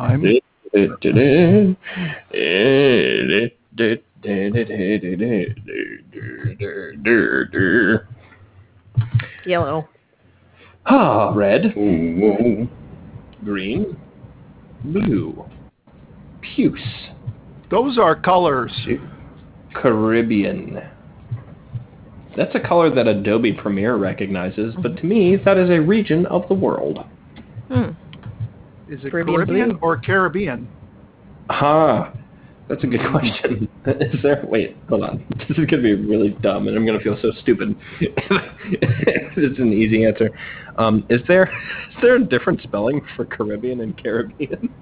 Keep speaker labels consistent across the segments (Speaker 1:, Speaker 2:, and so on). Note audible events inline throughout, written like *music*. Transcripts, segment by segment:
Speaker 1: I'm *laughs*
Speaker 2: Yellow.
Speaker 3: Ah, red,
Speaker 4: Ooh,
Speaker 3: green, blue, puce,
Speaker 1: those are colors.
Speaker 3: Caribbean. That's a color that Adobe Premiere recognizes, but to me, that is a region of the world.
Speaker 2: Hmm.
Speaker 1: Is it
Speaker 2: Caribbean
Speaker 1: Caribbean, or Caribbean?
Speaker 3: Ah, that's a good *laughs* question. Is there? Wait, hold on. *laughs* This is gonna be really dumb, and I'm gonna feel so stupid. *laughs* it's an easy answer. Um, is there is there a different spelling for Caribbean and Caribbean?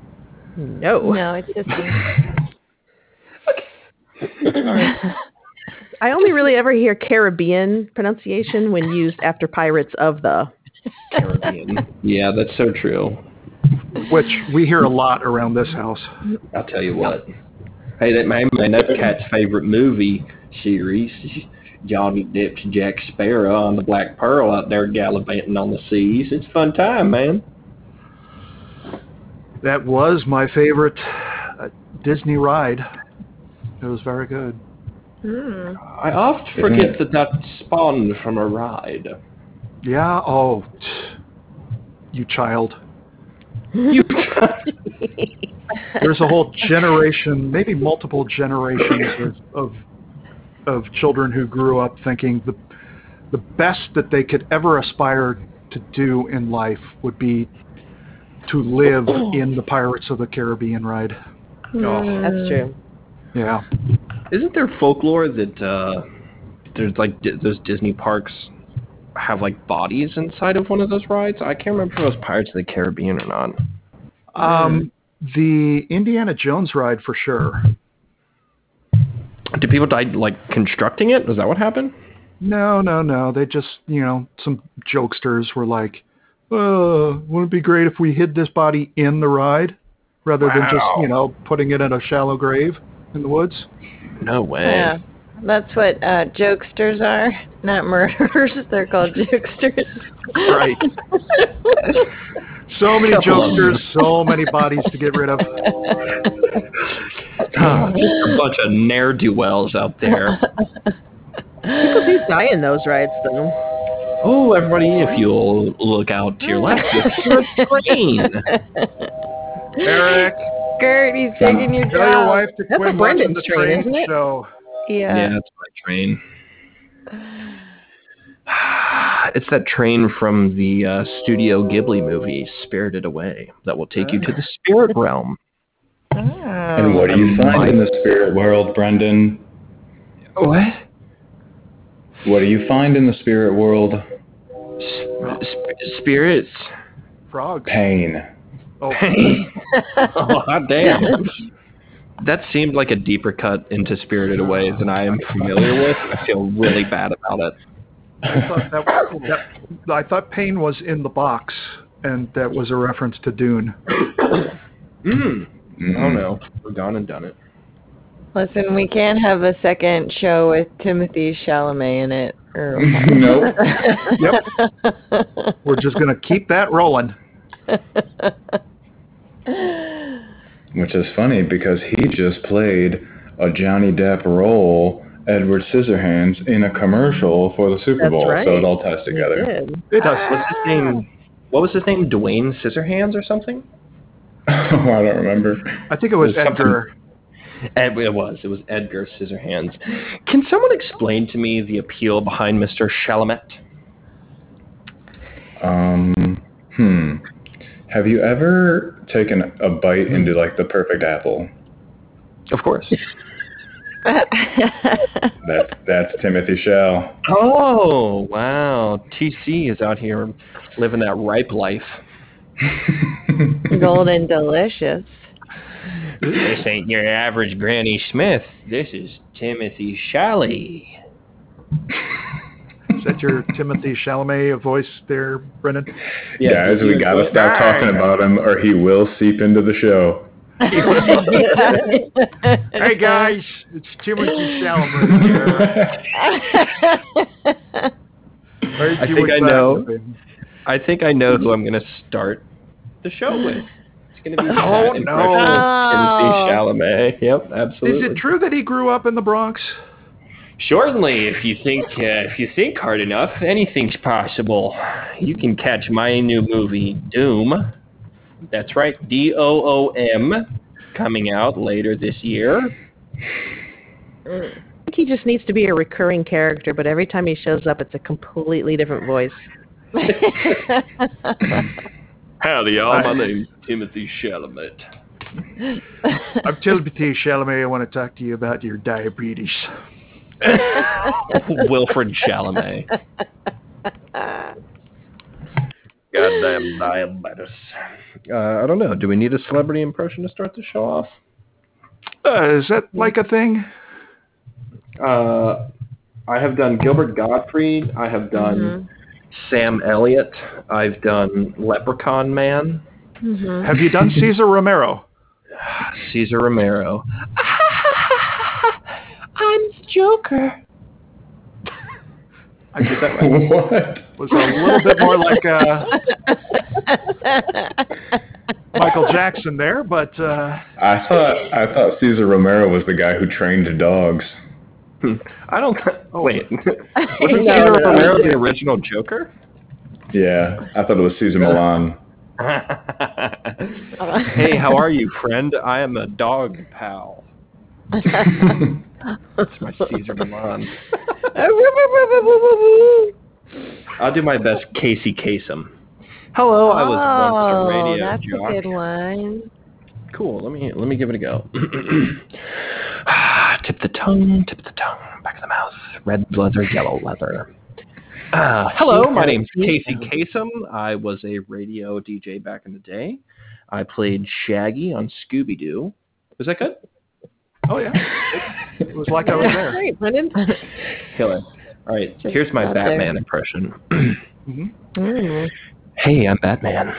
Speaker 2: No.
Speaker 5: No, it's just
Speaker 2: I only really ever hear Caribbean pronunciation when used after Pirates of the.
Speaker 3: Caribbean. yeah, that's so true.
Speaker 1: Which we hear a lot around this house.
Speaker 3: I'll tell you what. Hey, that man, that's Cat's favorite movie series. Johnny Depp's Jack Sparrow on the Black Pearl out there gallivanting on the seas. It's a fun time, man.
Speaker 1: That was my favorite uh, Disney ride. It was very good.
Speaker 5: Hmm.
Speaker 3: I oft forget that that spawned from a ride.
Speaker 1: Yeah. Oh, you child.
Speaker 3: You
Speaker 1: There's a whole generation, maybe multiple generations of, of of children who grew up thinking the the best that they could ever aspire to do in life would be to live in the Pirates of the Caribbean ride.
Speaker 3: Oh.
Speaker 2: That's true.
Speaker 1: Yeah.
Speaker 3: Isn't there folklore that uh, there's like di- those Disney parks have like bodies inside of one of those rides? I can't remember if it was Pirates of the Caribbean or not.
Speaker 1: Um, the Indiana Jones ride for sure.
Speaker 3: Did people die like constructing it? Was that what happened?
Speaker 1: No, no, no. They just, you know, some jokesters were like, "Uh, wouldn't it be great if we hid this body in the ride rather than just, you know, putting it in a shallow grave in the woods?"
Speaker 3: No way.
Speaker 5: yeah. That's what uh jokesters are, not murderers. *laughs* They're called jokesters.
Speaker 1: Right. So many *laughs* jokesters, so many bodies to get rid of. *laughs*
Speaker 3: Ah, just a bunch of ne'er do wells out there.
Speaker 2: People do die in those rides, though.
Speaker 3: Oh, everybody, if you'll look out to your left, you'll see a train.
Speaker 1: Eric,
Speaker 5: Gert, he's taking your job.
Speaker 1: tell your wife to
Speaker 2: That's
Speaker 1: quit
Speaker 2: a Brendan's
Speaker 1: watching the
Speaker 2: train,
Speaker 1: train
Speaker 2: isn't it?
Speaker 1: show.
Speaker 5: Yeah.
Speaker 3: Yeah, that's my train. *sighs* It's that train from the uh, Studio Ghibli movie, Spirited Away, that will take you to the spirit realm.
Speaker 5: Oh.
Speaker 4: And what do you find in the spirit world, Brendan?
Speaker 3: What?
Speaker 4: What do you find in the spirit world?
Speaker 3: Sp- sp- spirits.
Speaker 1: Frogs.
Speaker 4: Pain.
Speaker 1: Oh, *laughs*
Speaker 3: oh, hot damn. *laughs* That seemed like a deeper cut into Spirited Away than I am familiar with. I feel really bad about it.
Speaker 1: I thought that, that, I thought pain was in the box, and that was a reference to Dune.
Speaker 3: Mm.
Speaker 4: Mm.
Speaker 3: Oh no, we've gone and done it.
Speaker 5: Listen, we can't have a second show with Timothy Chalamet in it. Or... *laughs*
Speaker 4: Nope.
Speaker 1: Yep. We're just gonna keep that rolling. *laughs*
Speaker 4: Which is funny because he just played a Johnny Depp role, Edward Scissorhands, in a commercial for the Super
Speaker 2: That's
Speaker 4: Bowl.
Speaker 2: right.
Speaker 4: So it all ties together.
Speaker 2: did.
Speaker 1: It does.
Speaker 3: What's his name? What was his name? Dwayne Scissorhands or something? *laughs*
Speaker 4: oh, I don't remember.
Speaker 1: I think it was
Speaker 3: There's something-
Speaker 1: Edgar.
Speaker 3: Ed, it was. It was Edgar Scissorhands. Can someone explain to me the appeal behind Mr. Chalamet?
Speaker 4: Um, hmm. Have you ever taken a bite into like the perfect apple?
Speaker 3: Of course. *laughs*
Speaker 4: That's that's Timothy Shell.
Speaker 3: Oh, wow. TC is out here living that ripe life. *laughs*
Speaker 5: Golden delicious.
Speaker 3: This ain't your average Granny Smith. This is Timothy Shalley. *laughs*
Speaker 1: Is that your *laughs* Timothy Chalamet voice there, Brendan?
Speaker 4: Guys, we gotta stop talking about him, or he will seep into the show. *laughs*
Speaker 1: Hey guys, it's Timothy Chalamet here. *laughs*
Speaker 3: I think I know. I think I know who I'm going to start the show with. It's going to be
Speaker 1: Oh,
Speaker 3: that impression
Speaker 1: no.
Speaker 3: Timothy. Chalamet. Yep, absolutely.
Speaker 1: Is it true that he grew up in the Bronx?
Speaker 3: Certainly, if you think uh, if you think hard enough, anything's possible. You can catch my new movie Doom. That's right, D O O M, coming out later this year.
Speaker 2: I think he just needs to be a recurring character, but every time he shows up, it's a completely different voice. *laughs*
Speaker 3: Howdy, y'all. My name's Timothy Chalamet.
Speaker 1: I'm Timothy Chalamet. I want to talk to you about your diabetes. *laughs*
Speaker 3: Wilfred Chalamet. Goddamn diabetes. Uh, I don't know. Do we need a celebrity impression to start the show off?
Speaker 1: Uh, is that like a thing?
Speaker 3: Uh, I have done Gilbert Gottfried. I have done Sam Elliott. I've done Leprechaun Man.
Speaker 5: Mhm.
Speaker 1: Have you done *laughs* Cesar Romero?
Speaker 3: Cesar Romero. I'm the Joker.
Speaker 1: I did that right. *laughs*
Speaker 4: what?
Speaker 1: was a little bit more like uh, Michael Jackson there, but uh,
Speaker 4: I thought I thought Cesar Romero was the guy who trained dogs.
Speaker 3: I don't.
Speaker 1: Oh.
Speaker 3: Wait. *laughs* Wasn't
Speaker 5: No,
Speaker 3: Caesar
Speaker 5: no, no.
Speaker 3: Romero the original Joker?
Speaker 4: Yeah, I thought it was Cesar Millan. *laughs*
Speaker 3: hey, how are you, friend? I am a dog pal. That's my Cesar Millan. *laughs* I'll do my best Casey Kasem. Hello, I was once a
Speaker 5: oh,
Speaker 3: radio
Speaker 5: that's
Speaker 3: jock.
Speaker 5: a good one.
Speaker 3: Cool. Let me let me give it a go. *clears throat* tip the tongue, tip the tongue, back of the mouth, red leather, yellow leather. Uh, hello, my name's Casey Kasem. I was a radio DJ back in the day. I played Shaggy on Scooby Doo. Was that good?
Speaker 1: Oh yeah, it was like I was there.
Speaker 2: Great, Brendan.
Speaker 3: Killer. All right, here's my
Speaker 5: out there.
Speaker 3: Batman impression.
Speaker 1: Mhm.
Speaker 5: Mm.
Speaker 3: hey, I'm Batman.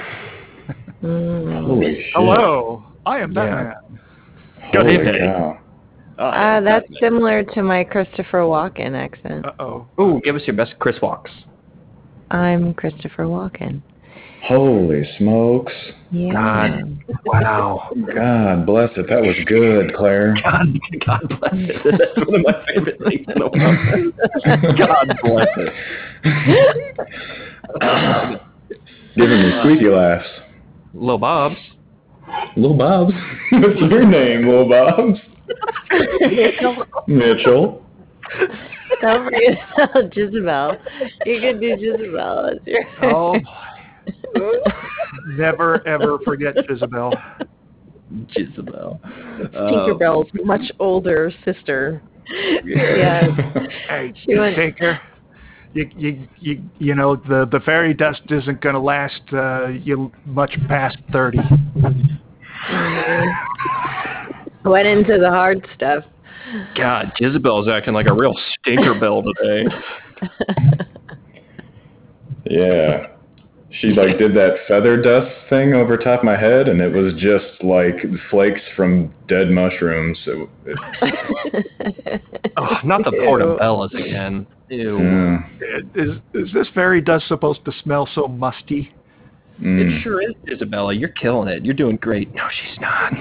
Speaker 5: Mm.
Speaker 4: Holy shit!
Speaker 1: Hello, I am Batman.
Speaker 4: Holy
Speaker 3: Good evening.
Speaker 4: cow!
Speaker 5: Uh, that's similar to my Christopher Walken accent.
Speaker 1: Uh oh.
Speaker 3: Oh, give us your best Chris Walks.
Speaker 5: I'm Christopher Walken.
Speaker 4: Holy smokes!
Speaker 5: Yeah.
Speaker 3: God. Wow.
Speaker 4: God bless it. That was good, Claire.
Speaker 3: God, God bless it. *laughs* That's one of my favorite things in the world. God bless it.
Speaker 4: Giving me squeaky laughs.
Speaker 3: Lil Bob's.
Speaker 4: Lil Bob's. *laughs* What's your name, Lil Bob's? Mitchell.
Speaker 5: Don't forget about Jezebel. You could do Jezebel as your.
Speaker 1: Oh *laughs* boy. Never ever forget Isabel.
Speaker 3: Jezebel.
Speaker 2: Tinkerbell's much older sister.
Speaker 5: yeah.
Speaker 1: Hey, *laughs*
Speaker 5: She went-
Speaker 1: Tinker. You, you, you, you know the the fairy dust isn't going to last uh, you much past thirty. *laughs*
Speaker 5: Went into the hard stuff.
Speaker 3: God, Jezebel's acting like a real stinker bell today. *laughs*
Speaker 4: Yeah. She like did that feather dust thing over top of my head, and it was just like flakes from dead mushrooms. It, it, *laughs*
Speaker 3: Oh, not the portobellas again. Ew.
Speaker 4: mm,
Speaker 1: Is is this fairy dust supposed to smell so musty?
Speaker 4: mm.
Speaker 3: It sure is, Isabella. You're killing it. You're doing great. No, she's not.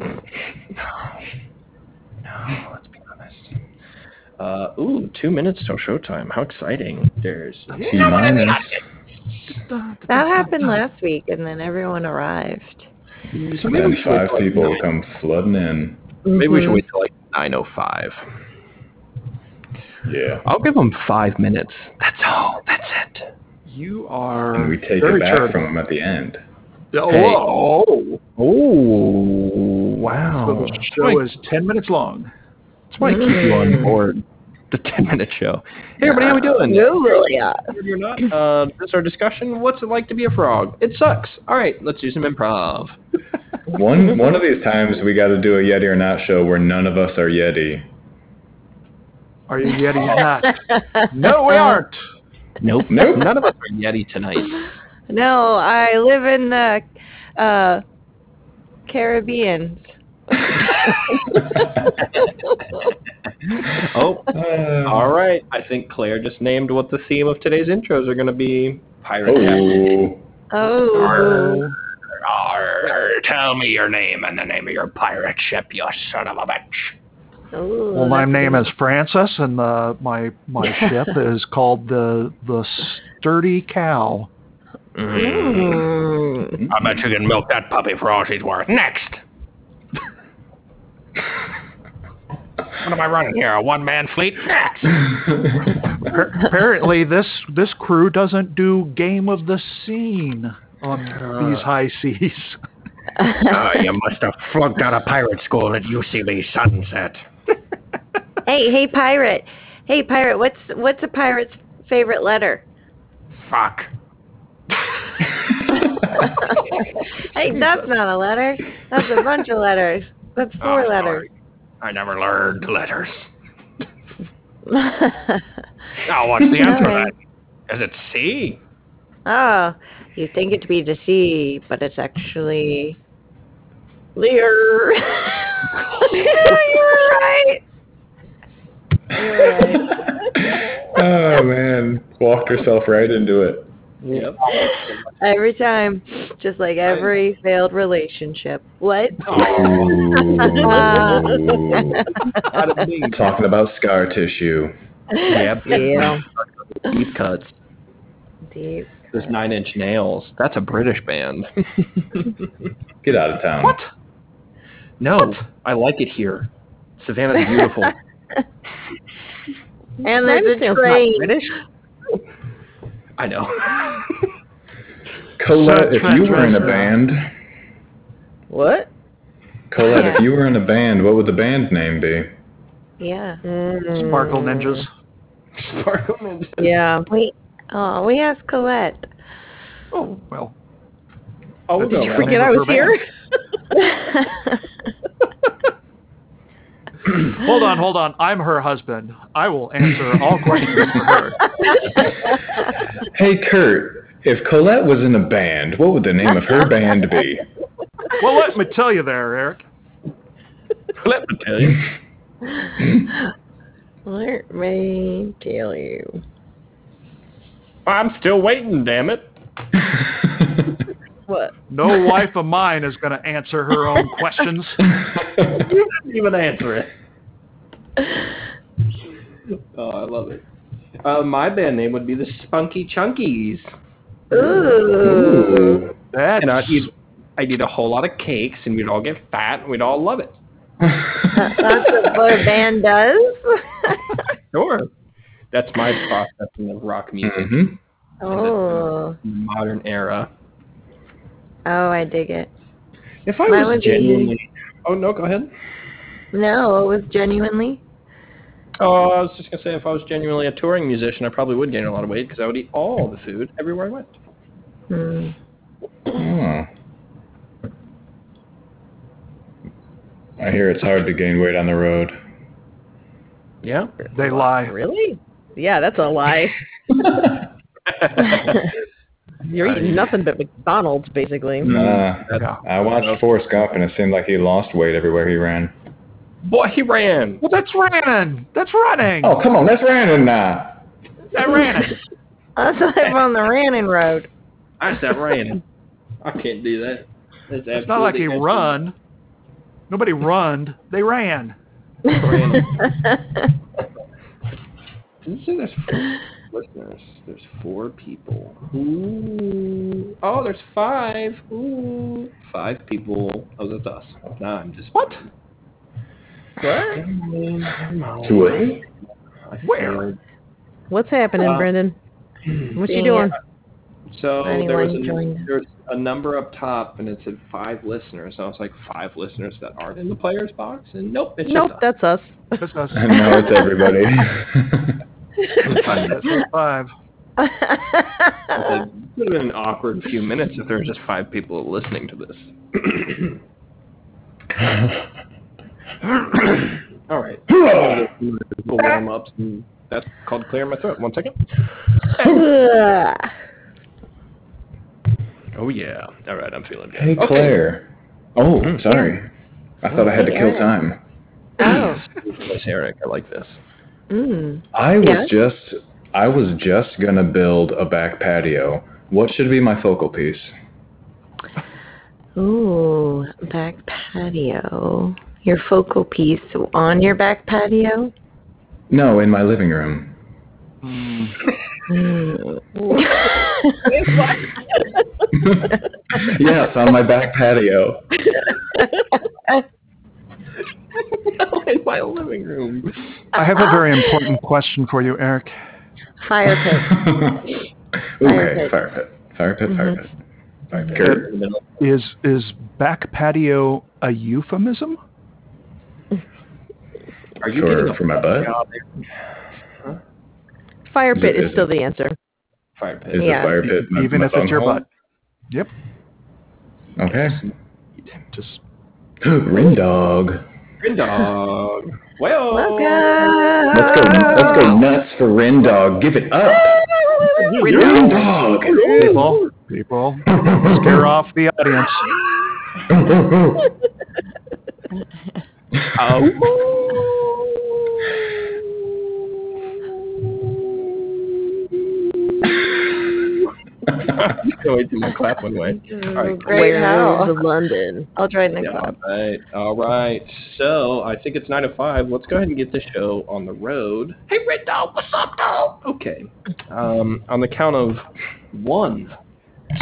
Speaker 3: no. *laughs* No, let's be honest. Uh, ooh, two minutes till showtime. How exciting. There's
Speaker 4: T minus.
Speaker 5: That happened last week, and then everyone arrived.
Speaker 3: so maybe we
Speaker 4: And
Speaker 3: should wait
Speaker 4: five
Speaker 3: like,
Speaker 4: people
Speaker 3: nine-
Speaker 4: come flooding in.
Speaker 3: Maybe we should
Speaker 5: Mhm.
Speaker 3: wait till like 9:05.
Speaker 4: Yeah.
Speaker 3: I'll give them five minutes. That's all. That's it.
Speaker 1: You are.
Speaker 4: And we take
Speaker 1: very
Speaker 4: it back
Speaker 1: charitable.
Speaker 4: from them at the end.
Speaker 1: Oh,
Speaker 3: Hey.
Speaker 1: oh.
Speaker 3: Oh,
Speaker 1: So
Speaker 3: wow.
Speaker 1: the show is ten minutes long.
Speaker 3: That's why I keep you on board. The *laughs* 10 minute show. Hey, everybody, how we doing?
Speaker 5: You really are.
Speaker 3: You're not. Uh, this is our discussion. What's it like to be a frog? It sucks. All right, let's do some improv. *laughs*
Speaker 4: One one of these times we got to do a Yeti or not show where none of us are Yeti.
Speaker 1: Are you Yeti or not? *laughs* no, we aren't.
Speaker 3: Nope.
Speaker 4: Nope.
Speaker 3: None of us are Yeti tonight.
Speaker 5: No, I live in the uh, Caribbean.
Speaker 3: Oh,
Speaker 4: Uh, *laughs*
Speaker 3: all right. I think Claire just named what the theme of today's intros are going to be. Pirate Captain.
Speaker 4: oh.
Speaker 5: Oh.
Speaker 3: Arr, tell me your name and the name of your pirate ship, you son of a bitch.
Speaker 2: Ooh,
Speaker 1: Well, my name
Speaker 2: good.
Speaker 1: is Francis, and the, my my *laughs* ship is called the the Sturdy Cow.
Speaker 2: Mm.
Speaker 3: I bet you can milk that puppy for all she's worth. Next. *laughs* what am I running here? A one man fleet? Next.
Speaker 1: Apparently, this this crew doesn't do Game of the Scene on these high seas.
Speaker 3: Uh, *laughs* you must have flunked out of pirate school at UCB Sunset. *laughs*
Speaker 5: Hey, hey, pirate. Hey, pirate. What's what's a pirate's favorite letter?
Speaker 3: Fuck. *laughs*
Speaker 5: Hey, that's not a letter. That's a bunch of letters. That's four
Speaker 3: Oh,
Speaker 5: letters.
Speaker 3: sorry. I never learned letters. *laughs* Now, what's the answer
Speaker 5: Okay.
Speaker 3: then? Is it C?
Speaker 5: oh, you think it to be the C, but it's actually Lear. *laughs* *laughs* You're right. You're right.
Speaker 4: oh man, walked herself right into it.
Speaker 3: Yep.
Speaker 5: Every time, just like every failed relationship. What? *laughs*
Speaker 4: Ooh. Talking about scar tissue.
Speaker 3: Yep. *laughs*
Speaker 5: Yeah.
Speaker 3: Deep cuts.
Speaker 5: Deep.
Speaker 3: Those nine inch nails. That's a British band. *laughs*
Speaker 4: Get out of town.
Speaker 3: What? No, I like it here. Savannah's beautiful.
Speaker 5: And there's a
Speaker 2: Sounds not
Speaker 5: train.
Speaker 2: British.
Speaker 3: I know. *laughs*
Speaker 4: Colette, if you were in a band,
Speaker 5: What?
Speaker 4: Colette, if you were in a band, what would the band name be?
Speaker 5: Yeah. Mm.
Speaker 1: Sparkle Ninjas. *laughs*
Speaker 3: Sparkleman.
Speaker 2: Yeah.
Speaker 5: Wait. Oh, we asked Colette.
Speaker 1: Oh well.
Speaker 3: Oh,
Speaker 1: Did you
Speaker 2: Forget I was here. *laughs* *clears throat*
Speaker 1: Hold on, hold on. I'm her husband. I will answer all *laughs* questions for her.
Speaker 4: Hey Kurt, if Colette was in a band, what would the name of her band be?
Speaker 1: Well, let me tell you there, Eric.
Speaker 3: Let me tell you. *laughs*
Speaker 5: Let me tell you.
Speaker 3: I'm still waiting, damn it. *laughs*
Speaker 5: What?
Speaker 1: No wife of mine is going to answer her own questions. *laughs*
Speaker 3: you didn't even answer it. Oh, I love it. Uh, my band name would be the Spunky Chunkies.
Speaker 5: Ooh.
Speaker 4: Ooh.
Speaker 1: That's
Speaker 3: And I'd eat, I'd eat a whole lot of cakes, and we'd all get fat, and we'd all love it.
Speaker 5: That's what *laughs* a band does. *laughs*
Speaker 3: Sure. That's my processing of rock music
Speaker 4: Mhm.
Speaker 5: oh.
Speaker 3: in the modern era.
Speaker 5: Oh, I dig it.
Speaker 3: If I
Speaker 5: Mine
Speaker 3: was
Speaker 5: would be-
Speaker 3: genuinely... Oh, no, go ahead.
Speaker 5: No, it was genuinely.
Speaker 3: Oh, I was just going to say, if I was genuinely a touring musician, I probably would gain a lot of weight, because I would eat all the food everywhere I went.
Speaker 5: Hmm.
Speaker 4: Oh. I hear it's hard to gain weight on the road.
Speaker 3: Yeah?
Speaker 1: they lie.
Speaker 2: Really? Yeah, that's a lie. *laughs* *laughs* You're eating nothing but McDonald's, basically.
Speaker 4: Nah,
Speaker 1: Yeah.
Speaker 4: I watched Forrest Gump and it seemed like he lost weight everywhere he ran.
Speaker 3: Boy, he ran.
Speaker 1: Well, that's running. That's running.
Speaker 4: Oh, come on, that's running now.
Speaker 1: that ran.
Speaker 5: I live on the Rannon Road.
Speaker 3: I said ran. *laughs* I can't do that. That's
Speaker 1: It's not like he
Speaker 3: absolutely
Speaker 1: run. Nobody runned. They ran.
Speaker 3: Ran. *laughs* Did there's four listeners? There's four people. Ooh. Oh, there's five. Ooh. Five people. Oh, that's us. Nah, I'm just.
Speaker 1: What?
Speaker 3: What?
Speaker 4: To it.
Speaker 1: Where?
Speaker 2: What's happening,
Speaker 3: Uh,
Speaker 2: Brendan? What you doing?
Speaker 3: So there was a,
Speaker 5: joined?
Speaker 3: there's a number up top, and it said five listeners. So I was like, five listeners that aren't in the player's box, and nope, it's
Speaker 2: Nope,
Speaker 3: just us.
Speaker 2: that's us.
Speaker 1: That's us. *laughs*
Speaker 4: no, it's everybody. *laughs*
Speaker 1: That's us five.
Speaker 3: It would have been an awkward few minutes if there were just five people listening to this. All right. We'll warm ups. That's called clear my throat. One second. *laughs* Oh yeah. All right, I'm feeling good.
Speaker 4: hey,
Speaker 3: Okay.
Speaker 4: Claire. Oh, hmm. sorry. I thought I had to kill oh, time.
Speaker 5: oh.
Speaker 3: Yes, Eric, I like this.
Speaker 5: Mm.
Speaker 4: I was
Speaker 5: Yeah?
Speaker 4: just I was just gonna build a back patio. What should be my focal piece?
Speaker 5: Ooh, back patio. Your focal piece on your back patio?
Speaker 4: No, in my living room. *laughs* yes, on my back patio. *laughs* *laughs*
Speaker 3: in my living room.
Speaker 1: I have a very important question for you, Eric.
Speaker 5: Fire pit. *laughs*
Speaker 4: okay,
Speaker 5: pit.
Speaker 4: fire pit. Fire pit, fire mm-hmm. pit. Fire pit.
Speaker 3: Kurt in the middle.
Speaker 1: Is is back patio a euphemism?
Speaker 3: Are you
Speaker 4: For-
Speaker 3: getting a
Speaker 4: for my butt?
Speaker 3: job?
Speaker 2: Fire
Speaker 4: Is
Speaker 2: pit
Speaker 4: it-
Speaker 2: is still the answer.
Speaker 3: Fire pit.
Speaker 4: Is
Speaker 5: Yeah.
Speaker 4: the fire pit my,
Speaker 1: Even
Speaker 4: my
Speaker 1: if it's your
Speaker 4: bunghole?
Speaker 1: butt. Yep.
Speaker 4: Okay.
Speaker 1: Just *gasps*
Speaker 4: Ring dog.
Speaker 3: Green dog. Well,
Speaker 5: Welcome.
Speaker 4: Let's go. Let's go nuts for Rin dog. Give it up. Rin dog.
Speaker 1: people, people, scare off the audience.
Speaker 3: Can't *laughs* oh. *laughs* wait till my clap one way. *laughs* All right.
Speaker 5: Great
Speaker 2: Where
Speaker 5: how.
Speaker 2: is London?
Speaker 5: I'll join the
Speaker 3: Yeah,
Speaker 5: club.
Speaker 3: all right. All right. So I think it's nine to five. Let's go ahead and get the show on the road. Hey, Red Dog, what's up, dog? Okay. Um, on the count of one,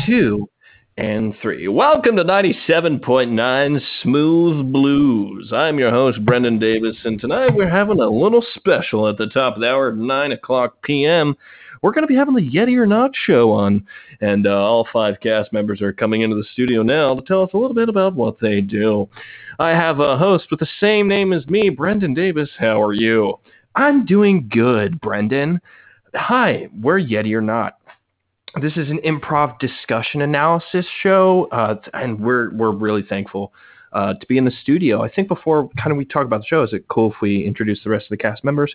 Speaker 3: two, and three. Welcome to 97.9 Smooth Blues. I'm your host, Brendan Davis, and tonight we're having a little special at the top of the hour at 9 o'clock p.m. We're going to be having the Yeti or Not show on, and uh, all five cast members are coming into the studio now to tell us a little bit about what they do. I have a host with the same name as me, Brendan Davis. How are you? I'm doing good, Brendan. Hi, we're Yeti or Not. This is an improv discussion analysis show, uh, and we're we're really thankful uh, to be in the studio. I think before kind of we talk about the show, is it cool if we introduce the rest of the cast members?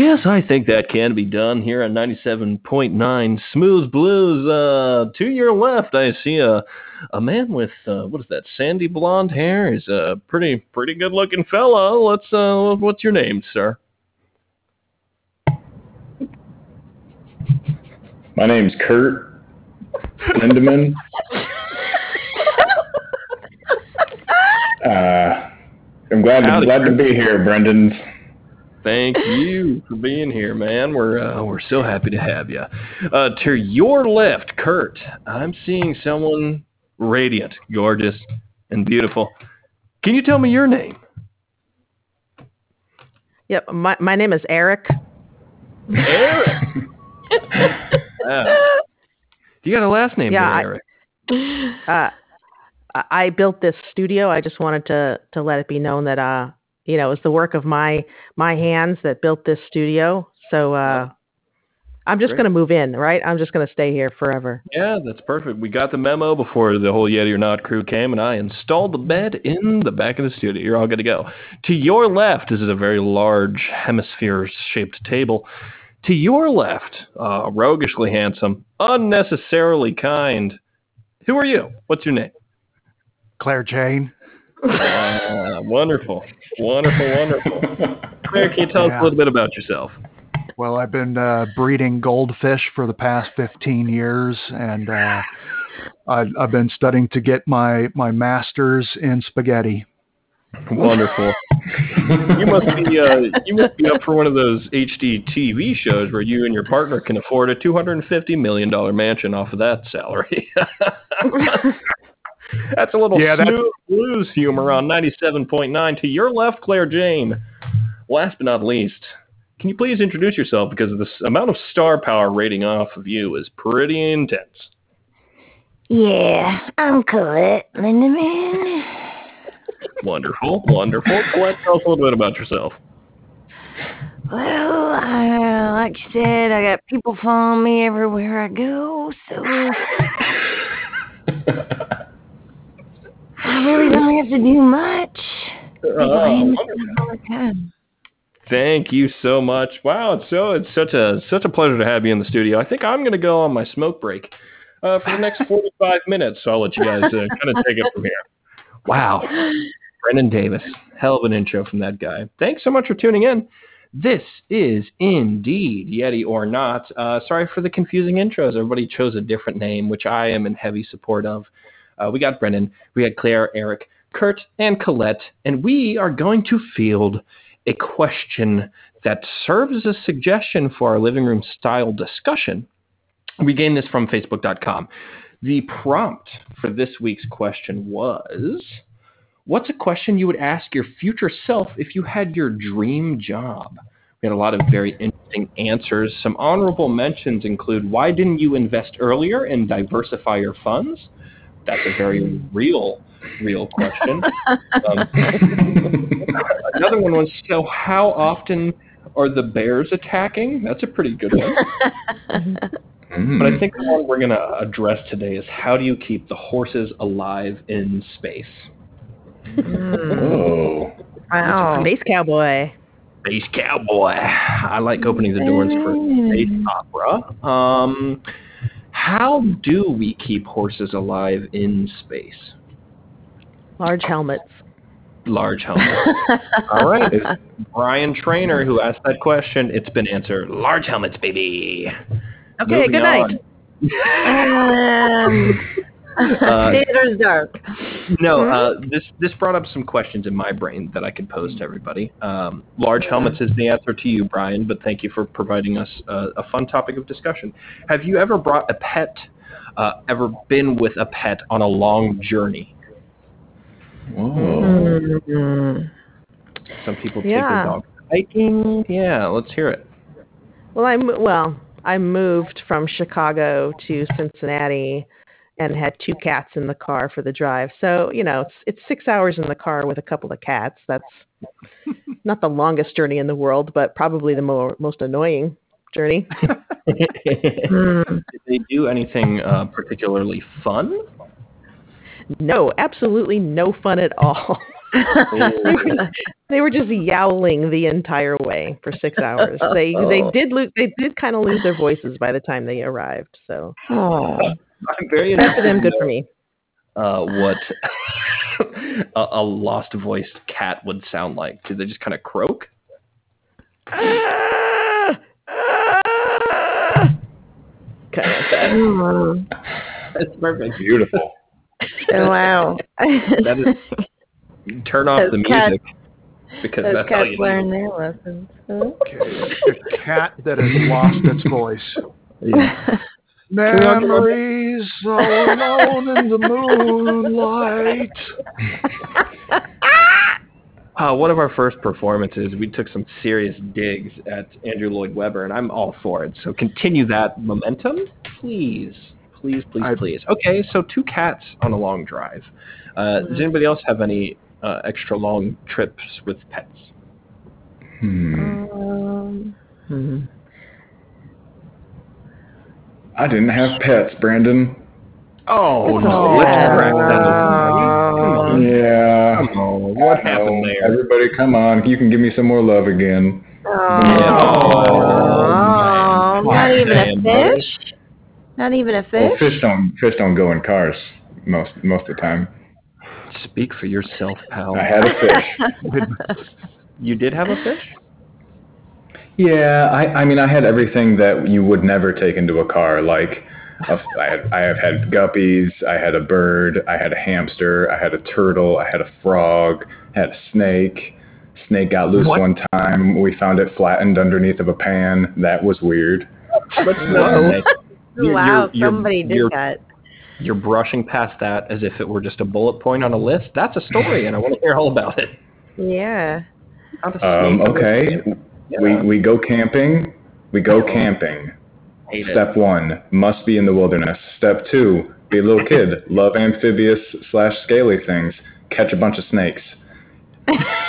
Speaker 3: Yes, I think that can be done here on 97.9 Smooth Blues. Uh, to your left, I see a a man with uh, what is that? Sandy blonde hair. He's a pretty pretty good looking fella. Let's uh, what's your name, sir?
Speaker 4: My name's Kurt Lindemann. *laughs* Uh, I'm glad to,
Speaker 3: Howdy,
Speaker 4: glad to be here, Brendan.
Speaker 3: Thank you for being here, man. We're uh, we're so happy to have you. Uh, to your left, Kurt, I'm seeing someone radiant, gorgeous, and beautiful. Can you tell me your name?
Speaker 2: Yep. My my name is Eric.
Speaker 3: Eric. *laughs* Wow. You got a last name,
Speaker 2: Yeah, I-
Speaker 3: Eric. *laughs*
Speaker 2: Uh, I- I built this studio. I just wanted to to let it be known that uh you know it was the work of my my hands that built this studio. So uh, I'm just gonna move in, right? I'm just gonna stay here forever.
Speaker 3: Yeah, that's perfect. We got the memo before the whole Yeti or Not crew came, and I installed the bed in the back of the studio. You're all good to go. To your left, this is a very large hemisphere-shaped table. To your left, uh, roguishly handsome, unnecessarily kind. Who are you? What's your name?
Speaker 1: Claire Jane.
Speaker 3: Uh, wonderful, wonderful, wonderful. *laughs* Claire, can you tell us a little bit about yourself?
Speaker 1: Well, I've been uh, breeding goldfish for the past 15 years, and uh, I've, I've been studying to get my, my master's in spaghetti.
Speaker 3: Wonderful. you must be uh, you must be up for one of those HD TV shows where you and your partner can afford a two hundred and fifty million dollar mansion off of that salary. *laughs* That's a little
Speaker 1: Yeah, that's-
Speaker 3: smooth blues humor on ninety seven point nine. To your left, Claire Jane. Last but not least, can you please introduce yourself because this amount of star power rating off of you is pretty intense.
Speaker 6: Yeah, I'm Colette Lindemann.
Speaker 3: Wonderful, wonderful. Colette, tell us a little bit about yourself.
Speaker 6: Well, I, like you said, I got people following me everywhere I go, so *laughs* I really don't have to do much.
Speaker 3: Oh,
Speaker 6: hand me
Speaker 3: wonderful.
Speaker 6: stuff all the time.
Speaker 3: Thank you so much. Wow, it's so it's such a such a pleasure to have you in the studio. I think I'm going to go on my smoke break uh, for the next 45 minutes. So I'll let you guys uh, kind of take it from here. Wow, Brendan Davis, hell of an intro from that guy. Thanks so much for tuning in. This is indeed Yeti or not. Uh, sorry for the confusing intros. Everybody chose a different name, which I am in heavy support of. Uh, we got Brennan, we got Claire, Eric, Kurt, and Colette, and we are going to field a question that serves as a suggestion for our living room style discussion. We gained this from Facebook.com. The prompt for this week's question was What's a question you would ask your future self if you had your dream job? We had a lot of very interesting answers. Some honorable mentions include Why didn't you invest earlier and diversify your funds? That's a very real, real question. Um, *laughs* another one was So, how often are the bears attacking? That's a pretty good one.
Speaker 4: Mm.
Speaker 3: But I think the one we're going to address today is how do you keep the horses alive in space?
Speaker 4: Whoa.
Speaker 5: Wow.
Speaker 2: Space cowboy.
Speaker 3: Space cowboy. I like opening the doors for space opera. Um, how do we keep horses alive in space?
Speaker 2: Large helmets.
Speaker 3: Large helmets. *laughs* All right. It's Brian Trainer who asked that question. It's been answered. Large helmets, baby.
Speaker 2: Okay,
Speaker 3: Moving
Speaker 2: good night.
Speaker 3: on.
Speaker 5: Um,
Speaker 3: Uh, *laughs*
Speaker 5: theater's dark.
Speaker 3: No, uh, this this brought up some questions in my brain that I could pose to everybody. Um, large helmets is the answer to you, Brian, but thank you for providing us uh, a fun topic of discussion. Have you ever brought a pet, uh, ever been with a pet on a long journey?
Speaker 4: Whoa.
Speaker 3: Some people take
Speaker 2: Yeah.
Speaker 3: their dog hiking. Yeah, let's hear it.
Speaker 2: Well, I mo- well, I moved from Chicago to Cincinnati and had two cats in the car for the drive. So, you know, it's it's 6 hours in the car with a couple of cats. That's *laughs* not the longest journey in the world, but probably the more most annoying journey. *laughs*
Speaker 3: Did they do anything uh, particularly fun?
Speaker 2: No, absolutely no fun at all. *laughs* they were just yowling the entire way for 6 hours. They they did lo- they did kind of lose their voices by the time they arrived. So,
Speaker 5: Oh.
Speaker 3: I'm very
Speaker 2: bad for them, good for me.
Speaker 3: uh, what *laughs* a, a lost voiced cat would sound like. Do they just kind of croak?
Speaker 2: Kind of like that. *laughs*
Speaker 3: That's perfect.
Speaker 4: Beautiful. *laughs*
Speaker 5: Oh, wow.
Speaker 3: That is turn off
Speaker 5: Those
Speaker 3: the
Speaker 5: cats-
Speaker 3: music because
Speaker 5: Those
Speaker 3: that's how you
Speaker 5: learn their lessons. Huh?
Speaker 1: A cat that has lost its voice.
Speaker 3: Yeah.
Speaker 1: Memories all alone in the moonlight. *laughs*
Speaker 3: Uh, one of our first performances, we took some serious digs at Andrew Lloyd Webber, and I'm all for it. So continue that momentum, please, please, please,
Speaker 1: I-
Speaker 3: please. Okay, so two cats on a long drive. Uh, does anybody else have any uh, extra long trips with pets?
Speaker 4: Hmm.
Speaker 5: Um,
Speaker 2: Mhm.
Speaker 4: I didn't have pets, Brandon.
Speaker 3: Oh no!
Speaker 2: all
Speaker 3: Let's
Speaker 2: bad.
Speaker 3: crack that open.
Speaker 4: Yeah.
Speaker 3: come on. What
Speaker 4: I
Speaker 3: happened there?
Speaker 4: Everybody, come on. You can give me some more love again.
Speaker 5: oh,
Speaker 3: Oh.
Speaker 5: not even a fish? Not even a
Speaker 4: Well,
Speaker 5: fish?
Speaker 4: fish don't fish don't go in cars most most of the time.
Speaker 3: Speak for yourself, pal.
Speaker 4: I had a fish. *laughs*
Speaker 3: You did have a fish?
Speaker 4: Yeah, I, I mean, I had everything that you would never take into a car. Like, a, I, had, I have had guppies, I had a bird, I had a hamster, I had a turtle, I had a frog, I had a snake. Snake got loose
Speaker 3: What?
Speaker 4: one time. We found it flattened underneath of a pan. That was weird.
Speaker 3: Let's *laughs*
Speaker 5: wow,
Speaker 3: you're- you're-
Speaker 5: somebody did
Speaker 3: you're-
Speaker 5: that.
Speaker 3: You're brushing past that as if it were just a bullet point on a list. That's a story, and I want to hear all about it.
Speaker 5: Yeah.
Speaker 4: Um,
Speaker 3: snake-
Speaker 4: okay,
Speaker 3: Yeah.
Speaker 4: we we go camping. We go camping.
Speaker 3: Hate it.
Speaker 4: Step one, must be in the wilderness. Step two, be a little kid. *laughs* Love amphibious slash scaly things. Catch a bunch of snakes.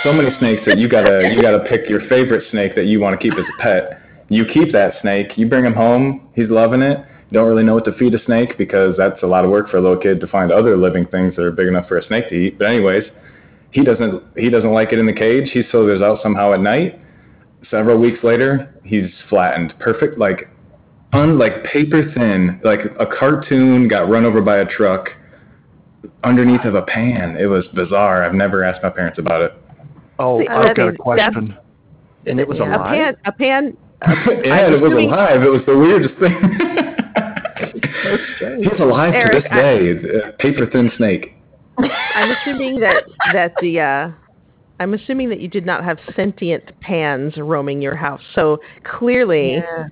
Speaker 4: So many snakes that you gotta you gotta pick your favorite snake that you want to keep as a pet. You keep that snake. You bring him home. He's loving it. Don't really know what to feed a snake because that's a lot of work for a little kid to find other living things that are big enough for a snake to eat. But anyways, he doesn't he doesn't like it in the cage. He slithers out somehow at night. Several weeks later, he's flattened. Perfect, like un like paper thin, like a cartoon got run over by a truck underneath of a pan. It was bizarre. I've never asked my parents about it.
Speaker 1: Oh,
Speaker 2: See,
Speaker 1: I've
Speaker 2: that
Speaker 1: got a question.
Speaker 3: and it was
Speaker 5: Yeah.
Speaker 2: A
Speaker 3: alive.
Speaker 2: pan, a pan. *laughs*
Speaker 4: yeah, it was alive. It was the weirdest thing. *laughs*
Speaker 3: so strange.
Speaker 4: He's alive to this day. Uh, paper thin snake.
Speaker 2: I'm assuming that that the uh, I'm assuming that you did not have sentient pans roaming your house. So clearly,
Speaker 5: Yeah.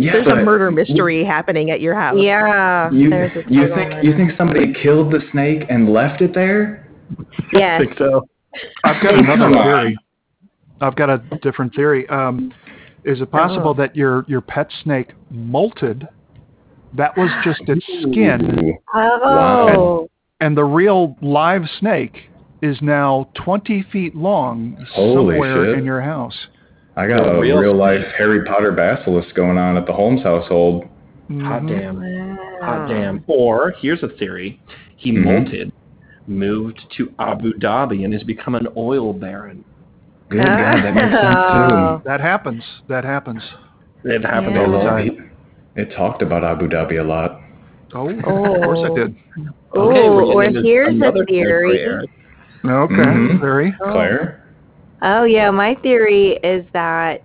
Speaker 4: Yeah,
Speaker 2: there's a murder mystery happening at your house.
Speaker 5: Yeah.
Speaker 4: You, you think you think somebody killed the snake and left it there?
Speaker 5: Yes.
Speaker 1: I think so. I've got another theory. I've got a different theory. Um, is it possible
Speaker 5: Oh.
Speaker 1: that your your pet snake molted? That was just its skin,
Speaker 4: Ooh.
Speaker 5: Oh.
Speaker 1: and the real live snake is now 20 feet long
Speaker 4: Holy
Speaker 1: somewhere
Speaker 4: shit.
Speaker 1: in your house.
Speaker 4: I got
Speaker 3: The
Speaker 4: a
Speaker 3: real
Speaker 4: real, life. Harry Potter basilisk going on at the Holmes household.
Speaker 3: Hot
Speaker 1: Mhm.
Speaker 3: damn. Hot damn. Or here's a theory: he
Speaker 4: Mhm.
Speaker 3: molted, moved to Abu Dhabi, and has become an oil baron.
Speaker 4: Good God, that makes sense too.
Speaker 1: That happens. That happens.
Speaker 3: It happens
Speaker 5: Yeah.
Speaker 3: all the time.
Speaker 4: It, it talked about Abu Dhabi a lot.
Speaker 1: Oh,
Speaker 5: Oh.
Speaker 1: of course it did.
Speaker 3: Okay,
Speaker 5: Oh, or here's a
Speaker 3: another
Speaker 5: theory.
Speaker 3: Eric.
Speaker 1: Okay,
Speaker 4: Mhm.
Speaker 1: very.
Speaker 5: Oh.
Speaker 4: Claire?
Speaker 5: Oh yeah, my theory is that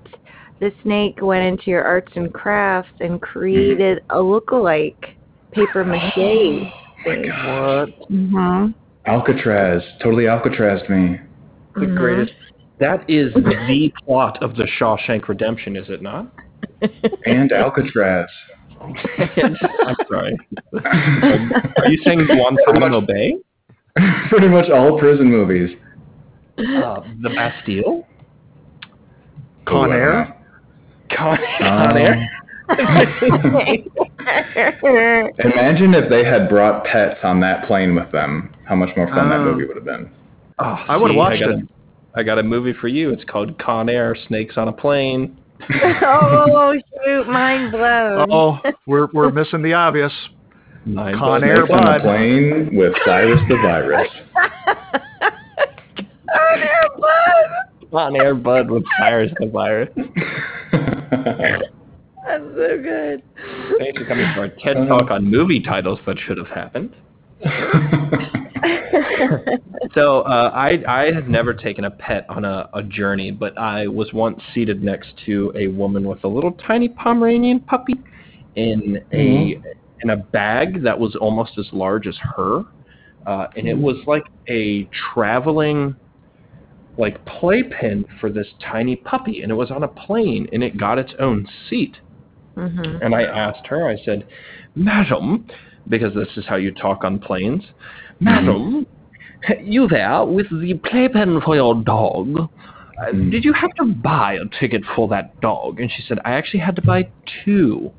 Speaker 5: the snake went into your arts and crafts and created a look-alike paper *gasps* mache.
Speaker 4: Oh my gosh.
Speaker 5: Mm-hmm.
Speaker 4: Alcatraz. Totally Alcatraz me.
Speaker 3: The
Speaker 5: Mhm.
Speaker 3: greatest. That is the plot of the Shawshank Redemption, is it not?
Speaker 4: And Alcatraz. *laughs*
Speaker 3: I'm sorry. *laughs* Are you saying Guantanamo Bay? *laughs*
Speaker 4: Pretty much all prison movies.
Speaker 3: Uh, the Bastille?
Speaker 1: Con
Speaker 4: I
Speaker 1: Air?
Speaker 4: know.
Speaker 3: Con, *laughs*
Speaker 4: Um,
Speaker 3: Con Air? *laughs*
Speaker 4: Imagine if they had brought pets on that plane with them. How much more fun that
Speaker 1: Oh.
Speaker 4: movie would have been.
Speaker 3: Oh,
Speaker 1: I would've watched
Speaker 3: got
Speaker 1: it.
Speaker 3: A, I got a movie for you. It's called Con Air: Snakes on a Plane.
Speaker 5: oh shoot, mind blown.
Speaker 1: Oh, we're we're missing the obvious.
Speaker 3: Nine
Speaker 1: Con. Air
Speaker 4: Snakes on
Speaker 1: Bud.
Speaker 4: a plane with Cyrus the Virus. *laughs*
Speaker 3: Con Air Bud with Cyrus the Virus. *laughs*
Speaker 5: That's so good.
Speaker 3: Thanks for coming to our TED Talk on movie titles that should have happened. *laughs* So uh, I I have never taken a pet on a, a journey, but I was once seated next to a woman with a little tiny Pomeranian puppy in a in a bag that was almost as large as her, uh, and it was like a traveling like playpen for this tiny puppy, and it was on a plane, and it got its own seat.
Speaker 5: Mhm.
Speaker 3: And I asked her, I said, Madam, because this is how you talk on planes, Madam, you there with the playpen for your dog, uh,
Speaker 4: Mm.
Speaker 3: did you have to buy a ticket for that dog? And she said, I actually had to buy two.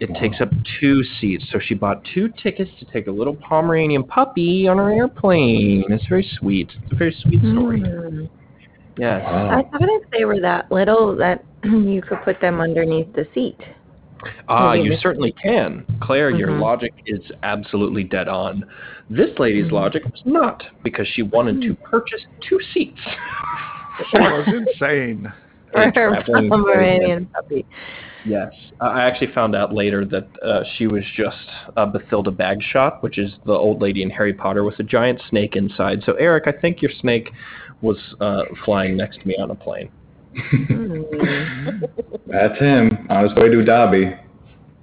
Speaker 3: It takes up two seats. So she bought two tickets to take a little Pomeranian puppy on her airplane. It's very sweet. It's a very sweet story.
Speaker 5: Mm.
Speaker 3: Yes.
Speaker 5: I thought if they were that little that *clears throat* you could put them underneath the seat.
Speaker 3: Ah,
Speaker 5: Maybe
Speaker 3: you certainly can. Claire, your
Speaker 5: Mhm.
Speaker 3: logic is absolutely dead on. This lady's logic was not, because she wanted to purchase two seats. *laughs*
Speaker 1: That was insane.
Speaker 5: For her Pomeranian puppy.
Speaker 3: Yes. I actually found out later that uh, she was just uh, Bathilda Bagshot, which is the old lady in Harry Potter with a giant snake inside. So, Eric, I think your snake was uh, flying next to me on a plane.
Speaker 5: Mm. *laughs*
Speaker 4: That's him on his way to Dhabi.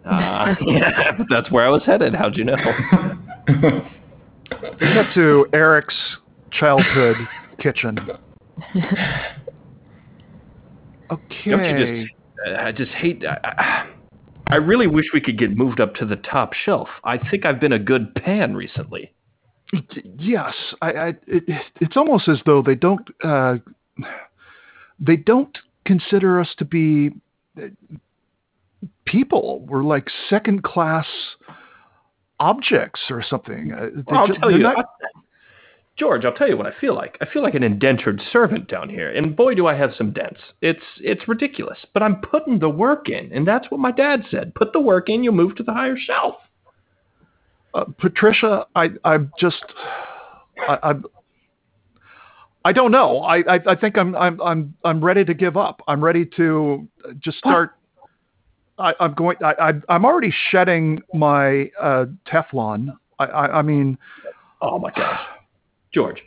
Speaker 3: Uh, *laughs* yeah, *laughs* that's where I was headed. How'd you know?
Speaker 1: We get to Eric's childhood kitchen. Okay.
Speaker 3: Don't you just? I just hate. I, I- really wish we could get moved up to the top shelf. I think I've been a good pan recently.
Speaker 1: Yes, I, I it, it's almost as though they don't uh, they don't consider us to be uh, people. We're like second class objects or something. Uh, they
Speaker 3: I'll tell you,
Speaker 1: not-
Speaker 3: George. I'll tell you what I feel like. I feel like an indentured servant down here, and boy, do I have some dents. It's it's ridiculous, but I'm putting the work in, and that's what my dad said. Put the work in, you'll move to the higher shelf.
Speaker 1: uh, Patricia, I I'm just I, I'm. I don't know. I, I I think I'm I'm I'm I'm ready to give up. I'm ready to just start. I, I'm going. I, I I'm already shedding my uh, Teflon. I, I I mean,
Speaker 3: Oh my gosh, George.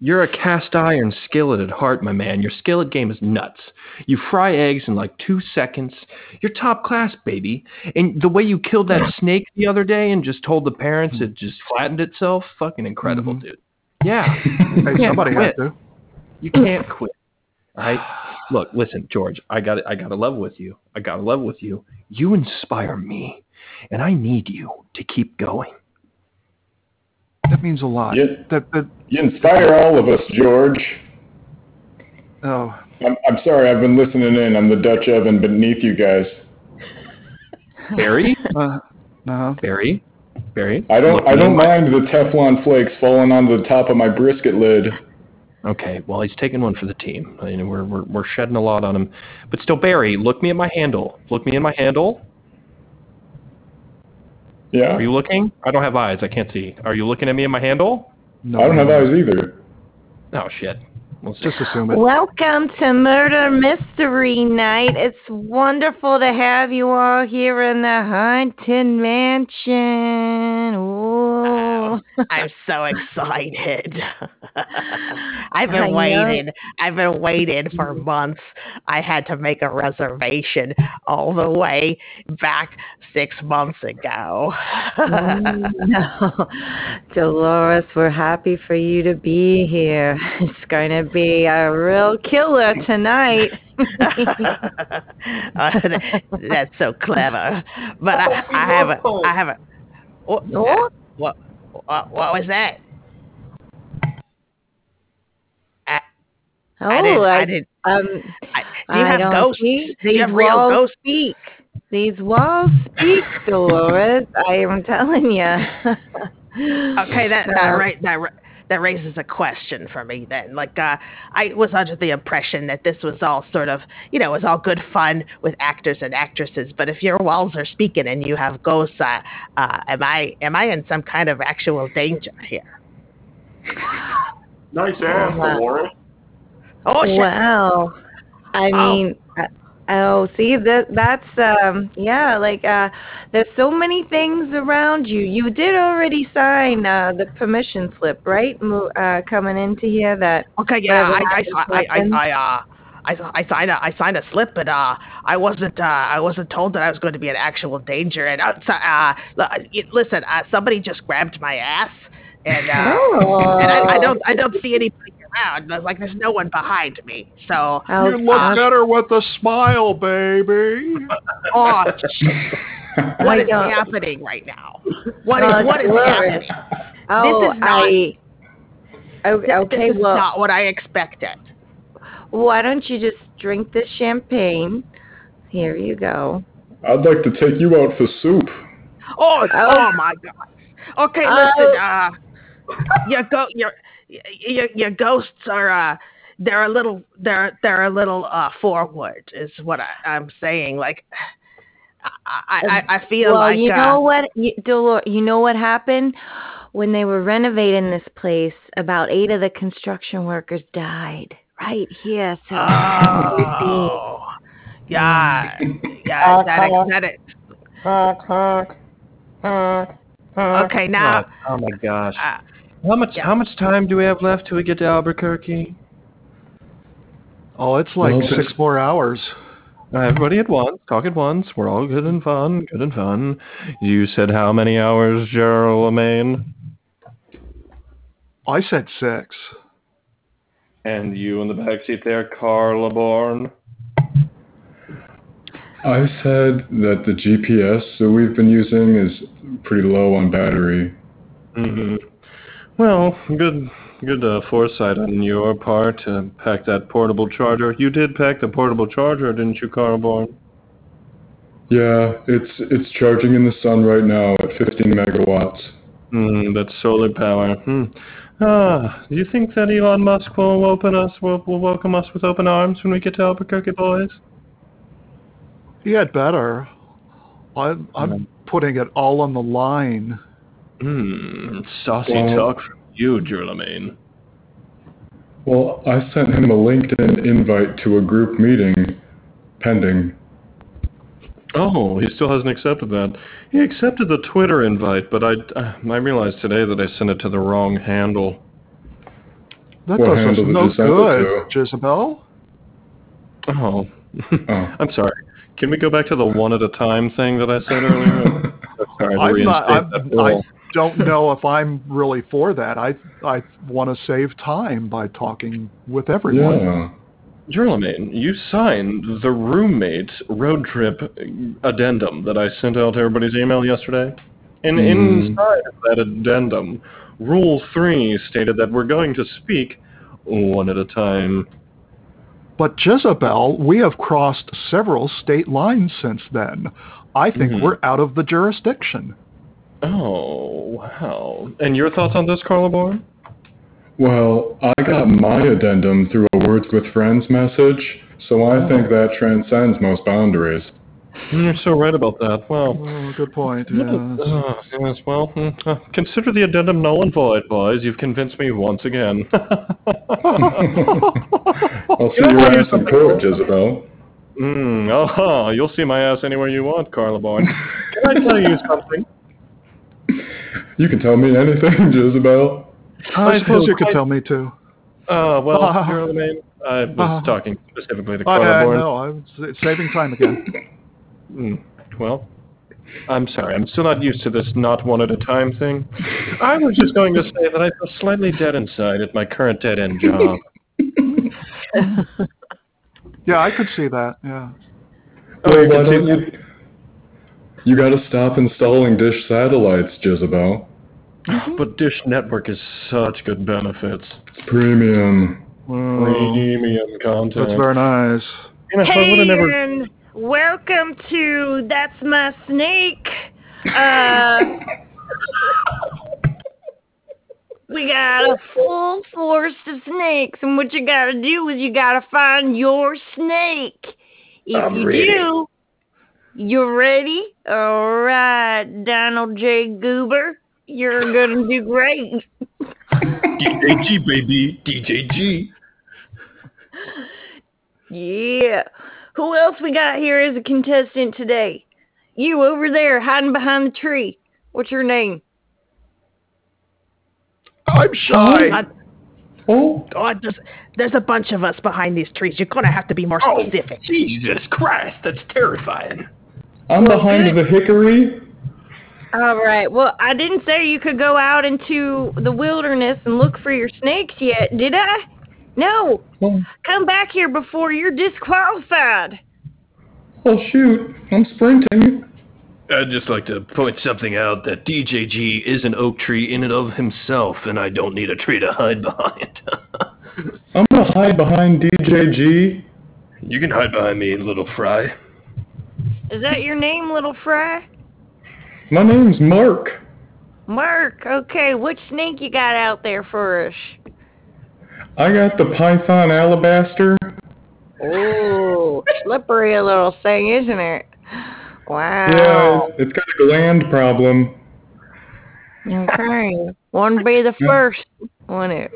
Speaker 3: You're a cast iron skillet at heart, my man. Your skillet game is nuts. You fry eggs in like two seconds. You're top class, baby. And the way you killed that snake the other day and just told the parents it just flattened itself, fucking incredible,
Speaker 1: Mhm.
Speaker 3: dude. Yeah. *laughs*
Speaker 1: Hey,
Speaker 3: can't
Speaker 1: somebody
Speaker 3: quit.
Speaker 1: had to.
Speaker 3: You can't quit. All right? Look, listen, George, I got I got to level with you. I got to level with you. You inspire me, and I need you to keep going.
Speaker 1: That means a lot.
Speaker 4: Yeah.
Speaker 1: That, that,
Speaker 4: You inspire all of us, George.
Speaker 1: oh,
Speaker 4: I'm, I'm sorry, I've been listening in. I'm the Dutch oven beneath you guys.
Speaker 3: Barry,
Speaker 1: uh, no.
Speaker 3: Barry, Barry.
Speaker 4: I don't I don't mind the Teflon flakes falling onto the top of my brisket lid.
Speaker 3: Okay, well he's taking one for the team. I mean, we're we're we're shedding a lot on him, but still, Barry, look me at my handle. Look me in my handle.
Speaker 4: Yeah?
Speaker 3: Are you looking? I don't have eyes. I can't see. Are you looking at me in my handle?
Speaker 1: No,
Speaker 4: I don't have eyes either.
Speaker 3: Oh shit. We'll see.
Speaker 1: Just assume it.
Speaker 5: Welcome to Murder Mystery Night. It's wonderful to have you all here in the Haunted Mansion. Ooh. *laughs*
Speaker 2: I'm so excited. *laughs* I've been
Speaker 5: I know.
Speaker 2: waiting. I've been waiting for months. I had to make a reservation all the way back six months ago.
Speaker 5: no. *laughs* Dolores, we're happy for you to be here. It's going to be a real killer tonight. *laughs* *laughs*
Speaker 2: That's so clever. But I, I haven't. I haven't. What, what? What? What was that? I,
Speaker 5: Oh,
Speaker 2: I didn't. I,
Speaker 5: I-
Speaker 2: didn't.
Speaker 5: um,
Speaker 2: I, do you have ghosts?
Speaker 5: see-
Speaker 2: Do you
Speaker 5: These
Speaker 2: have real ghosts?
Speaker 5: speak. These walls speak, *laughs* Dolores. I am telling you.
Speaker 2: Okay, that that right that that raises a question for me then. Like, uh, I was under the impression that this was all sort of, you know, it was all good fun with actors and actresses. But if your walls are speaking and you have ghosts, uh, uh, am I am I in some kind of actual danger here? *laughs*
Speaker 7: Nice ass,
Speaker 5: Wow.
Speaker 7: Dolores.
Speaker 2: Oh shit!
Speaker 5: Wow. I
Speaker 2: Oh.
Speaker 5: mean, uh, oh, see that that's um yeah, like uh there's so many things around you. You did already sign uh the permission slip, right? Mo- Uh coming into here that
Speaker 2: Okay, yeah,
Speaker 5: Whatever
Speaker 2: I I I I,
Speaker 5: happens.
Speaker 2: I uh. I, I signed a I signed a slip, but uh, I wasn't uh, I wasn't told that I was going to be in actual danger. And uh, so, uh, li- y- listen, uh, somebody just grabbed my ass, and uh,
Speaker 5: Oh.
Speaker 2: and I, I don't I don't see anybody around. There's, Like there's no one behind me. So
Speaker 5: Oh,
Speaker 1: You look
Speaker 5: uh,
Speaker 1: better with a smile, baby.
Speaker 2: oh, shit, *laughs* what
Speaker 5: I
Speaker 2: is
Speaker 5: don't-
Speaker 2: happening right now? What is what is happening?
Speaker 5: Oh,
Speaker 2: is not-
Speaker 5: I Okay, okay
Speaker 2: this is
Speaker 5: well,
Speaker 2: not what I expected.
Speaker 5: why don't you just drink this champagne? Here you go.
Speaker 4: I'd like to take you out for soup.
Speaker 2: Oh,
Speaker 5: Oh.
Speaker 2: oh my God. Okay,
Speaker 5: Oh.
Speaker 2: listen. Uh, your go your your your ghosts are uh they're a little they're they're a little uh forward is what I, I'm saying. Like I I, I feel
Speaker 5: well,
Speaker 2: like
Speaker 5: you
Speaker 2: uh,
Speaker 5: know what, you, Dolor, you know what happened when they were renovating this place. About eight of the construction workers died right here. So
Speaker 2: Oh, *laughs* yeah, yeah. That that it. Okay, now.
Speaker 3: oh, oh my gosh.
Speaker 2: Uh,
Speaker 3: How much
Speaker 2: yeah.
Speaker 3: how much time do we have left till we get to Albuquerque?
Speaker 1: Oh, it's like
Speaker 4: Well,
Speaker 1: six more hours.
Speaker 3: Uh, everybody at once, talk at once. We're all good and fun, good and fun. You said how many hours, Gerald Lemaine?
Speaker 1: I said six.
Speaker 3: And you in the back seat there, Carla Bourne.
Speaker 4: I said that the GPS that we've been using is pretty low on battery.
Speaker 3: hmm Well, good good uh, foresight on your part to pack that portable charger. You did pack the portable charger, didn't you, Carla Bourne?
Speaker 4: Yeah, it's it's charging in the sun right now at 15 megawatts.
Speaker 3: Hmm, that's solar power. Hmm. Ah, do you think that Elon Musk will open us, will, will welcome us with open arms when we get to Albuquerque, boys?
Speaker 1: He had better. I'm, I'm putting it all on the line.
Speaker 3: Hmm, saucy
Speaker 4: Well-
Speaker 3: talk from you, Gerlamaine.
Speaker 4: Well, I sent him a LinkedIn invite to a group meeting pending.
Speaker 3: Oh, he still hasn't accepted that. He accepted the Twitter invite, but I, uh, I realized today that I sent it to the wrong handle.
Speaker 1: That
Speaker 4: What
Speaker 1: does us
Speaker 4: handle did
Speaker 1: no
Speaker 4: you send
Speaker 1: good, Jezebel.
Speaker 3: Oh,
Speaker 4: Oh. *laughs*
Speaker 3: I'm sorry. Can we go back to the one at a time thing that I said earlier? *laughs* sorry, to
Speaker 1: I'm not, I'm,
Speaker 3: that
Speaker 1: I
Speaker 3: rule.
Speaker 1: Don't know if I'm really for that. I I want to save time by talking with everyone.
Speaker 4: Yeah.
Speaker 3: Jerlemagne, you signed the roommates road trip addendum that I sent out to everybody's email yesterday. And
Speaker 4: Mhm.
Speaker 3: inside of that addendum, Rule 3 stated that we're going to speak one at a time.
Speaker 1: But Jezebel, we have crossed several state lines since then. I think
Speaker 3: Mhm.
Speaker 1: we're out of the jurisdiction.
Speaker 3: Oh, wow. And your thoughts on this, Carla Bourne?
Speaker 4: Well, I got my addendum through a Words with Friends message, so I
Speaker 3: Oh.
Speaker 4: think that transcends most boundaries.
Speaker 3: You're so right about that. Well,
Speaker 1: Oh, good point. Yes.
Speaker 3: Uh, yes, well, mm, uh, consider the addendum null and void, boys. You've convinced me once again. *laughs*
Speaker 4: I'll see
Speaker 3: Can
Speaker 4: your
Speaker 3: you
Speaker 4: ass in
Speaker 3: something
Speaker 4: court,
Speaker 3: cool?
Speaker 4: Jezebel.
Speaker 3: mm, oh, you'll see my ass anywhere you want, Carla Bourne. *laughs* Can I tell you something?
Speaker 4: You can tell me anything, *laughs* Jezebel.
Speaker 1: I suppose you
Speaker 3: feel
Speaker 1: could tell me too.
Speaker 3: Uh, well,
Speaker 1: Uh,
Speaker 3: Jerlemagne, I was
Speaker 1: uh,
Speaker 3: talking specifically to
Speaker 1: I,
Speaker 3: Carla
Speaker 1: I
Speaker 3: Bourne.
Speaker 1: know. I'm saving time again. *laughs*
Speaker 3: Mm, well, I'm sorry. I'm still not used to this not one at a time thing. I was just going to say that I feel slightly dead inside at my current dead end job. *laughs*
Speaker 1: Yeah, I could see that. Yeah.
Speaker 3: Oh,
Speaker 4: Well,
Speaker 3: you
Speaker 4: why don't you? You gotta stop installing dish satellites, Jezebel.
Speaker 3: But Dish Network is such good benefits.
Speaker 4: Premium.
Speaker 1: Well,
Speaker 3: Premium content.
Speaker 1: that's very nice.
Speaker 3: And if I
Speaker 5: Hey,
Speaker 3: would've never-
Speaker 5: and welcome to That's My Snake. Uh, *laughs* we got a full force of snakes, and what you gotta do is you gotta find your snake. If
Speaker 4: I'm
Speaker 5: you
Speaker 4: ready.
Speaker 5: do, you're ready? All right, Donald J. Goober, you're gonna do great.
Speaker 3: DJG, baby. DJG.
Speaker 5: Yeah. Who else we got here as a contestant today? You over there hiding behind the tree. What's your name?
Speaker 1: I'm shy.
Speaker 2: God,
Speaker 4: Oh,
Speaker 2: God, there's, there's a bunch of us behind these trees. You're going to have to be more oh, specific.
Speaker 3: Jesus Christ, that's terrifying.
Speaker 4: I'm behind the hickory.
Speaker 5: All right. Well, I didn't say you could go out into the wilderness and look for your snakes yet, did I? No.
Speaker 4: Oh,
Speaker 5: Come back here before you're disqualified.
Speaker 4: oh shoot! I'm sprinting.
Speaker 3: I'd just like to point something out that DJG is an oak tree in and of himself, and I don't need a tree to hide behind. *laughs*
Speaker 4: I'm gonna hide behind DJG.
Speaker 3: you can hide behind me, little fry.
Speaker 5: Is that your name, little fry?
Speaker 4: My name's Mark.
Speaker 5: Mark. Okay. Which snake you got out there for us?
Speaker 4: I got the Python Alabaster.
Speaker 5: Oh, slippery little thing, isn't it? Wow.
Speaker 4: Yeah, it's, got a gland problem.
Speaker 5: Okay. Wouldn't be the first, wouldn't it?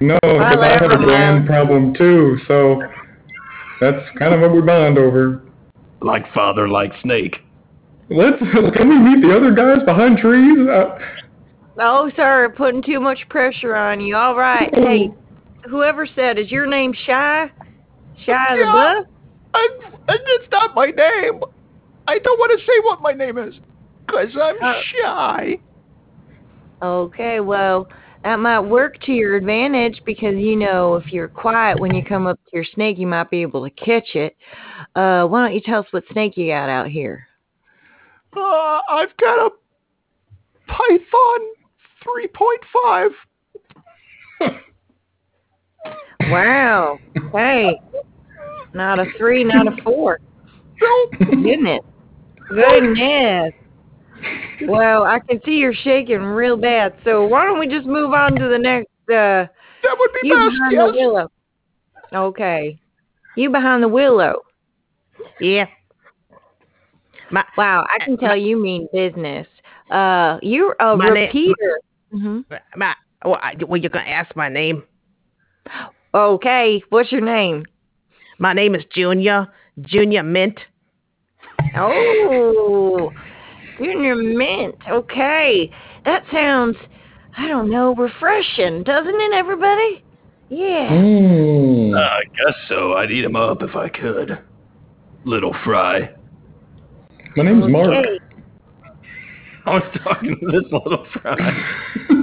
Speaker 4: No, 'cause I have a gland problem too. So that's kind of what we bond over.
Speaker 3: Like father, like snake.
Speaker 4: Let's can we meet the other guys behind trees? Uh,
Speaker 5: Oh, sorry, putting too much pressure on you. All right. Hey, whoever said, is your name Shy? Shy the
Speaker 1: Yeah.
Speaker 5: Bluff?
Speaker 1: And, and it's not my name. I don't want to say what my name is because I'm
Speaker 5: Uh,
Speaker 1: shy.
Speaker 5: Okay, well, that might work to your advantage because, you know, if you're quiet when you come up to your snake, you might be able to catch it. Uh, why don't you tell us what snake you got out here?
Speaker 1: Uh, I've got a Python 3.5. *laughs*
Speaker 5: Wow. Hey, not a three, not a four. Goodness. Goodness. Well, I can see you're shaking real bad. So why don't we just move on to the next uh
Speaker 1: That would be
Speaker 5: you
Speaker 1: best,
Speaker 5: behind
Speaker 1: yes.
Speaker 5: the willow. Okay. You behind the willow.
Speaker 2: Yeah. My,
Speaker 5: Wow, I can tell you mean business. Uh you're a
Speaker 2: My na-
Speaker 5: repeater. hmm
Speaker 2: my, well, I, well, you're going to ask my name.
Speaker 5: Okay, what's your name?
Speaker 2: My name is Junior. Junior Mint.
Speaker 5: Oh, Junior Mint. Okay, that sounds I don't know, refreshing, doesn't it, everybody? Yeah.
Speaker 4: Mm.
Speaker 3: I guess so. I'd eat him up if I could. Little Fry.
Speaker 4: My name's Mark.
Speaker 5: Okay.
Speaker 3: I was talking to this little Fry. *laughs*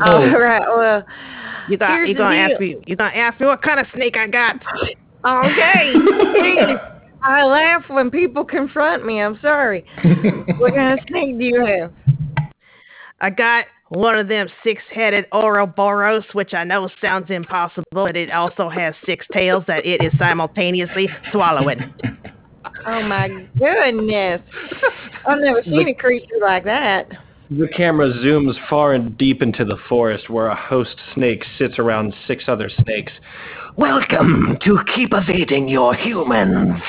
Speaker 5: oh All right. Well,
Speaker 2: You got you
Speaker 5: the
Speaker 2: gonna
Speaker 5: deal.
Speaker 2: ask me you gonna ask me what kind of snake I got?
Speaker 5: okay. *laughs* Please. I laugh when people confront me. I'm sorry. *laughs* what kind of snake do you have?
Speaker 2: I got one of them six headed Ouroboros, which I know sounds impossible, but it also has six tails that it is simultaneously swallowing.
Speaker 5: Oh my goodness. I've never seen a creature like that.
Speaker 3: The camera zooms far and deep into the forest where a host snake sits around six other snakes. Welcome to Keep Evading Your Humans.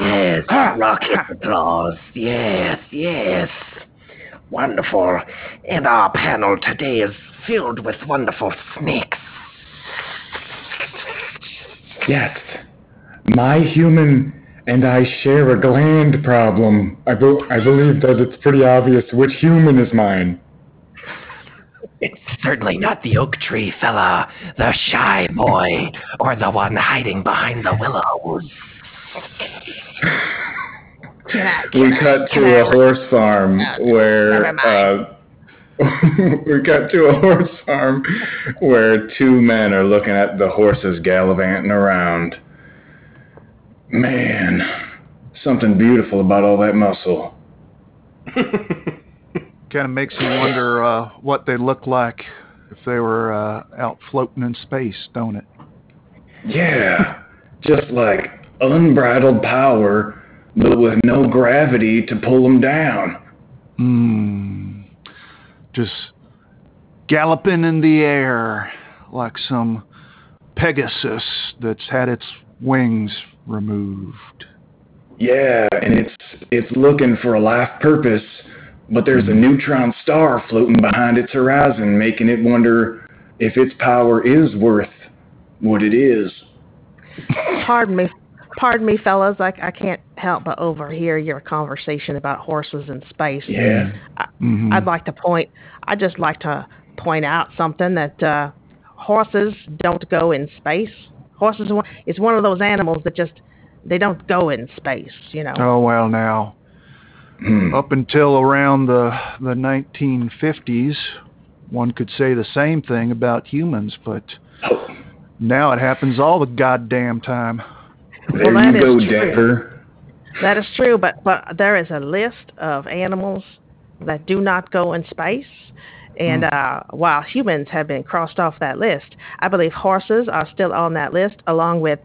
Speaker 7: Yes, ah. rocket claws. Yes, yes. Wonderful. And our panel today is filled with wonderful snakes.
Speaker 4: Yes. My human and I share a gland problem. I, be- I believe that it's pretty obvious which human is mine.
Speaker 7: It's certainly not the oak tree fella, the shy boy, or the one hiding behind the willows.
Speaker 4: We cut to a horse farm where uh, *laughs* we cut to a horse farm where two men are looking at the horses gallivanting around. Man, something beautiful about all that muscle. *laughs*
Speaker 1: Kind of makes you wonder uh, what they look like if they were uh, out floating in space, don't it?
Speaker 4: Yeah, just like unbridled power, but with no gravity to pull them down.
Speaker 1: Hmm. Just galloping in the air like some Pegasus that's had its wings removed.
Speaker 4: Yeah, and it's it's looking for a life purpose, but there's a neutron star floating behind its horizon, making it wonder if its power is worth what it is.
Speaker 2: Pardon me. Pardon me, fellas. I, I can't help but overhear your conversation about horses in space.
Speaker 4: Yeah.
Speaker 1: Mhm.
Speaker 2: I'd like to point. I'd just like to point out something that uh, horses don't go in space. Horses is one- of those animals that just they don't go in space. You know.
Speaker 1: Oh well, now
Speaker 4: Hmm.
Speaker 1: up until around the the 1950s, one could say the same thing about humans, but now it happens all the goddamn time.
Speaker 4: There
Speaker 2: that
Speaker 4: you
Speaker 2: is
Speaker 4: go,
Speaker 2: true.
Speaker 4: Denver.
Speaker 2: That is true, but but there is a list of animals that do not go in space. And uh, while humans have been crossed off that list, I believe horses are still on that list, along with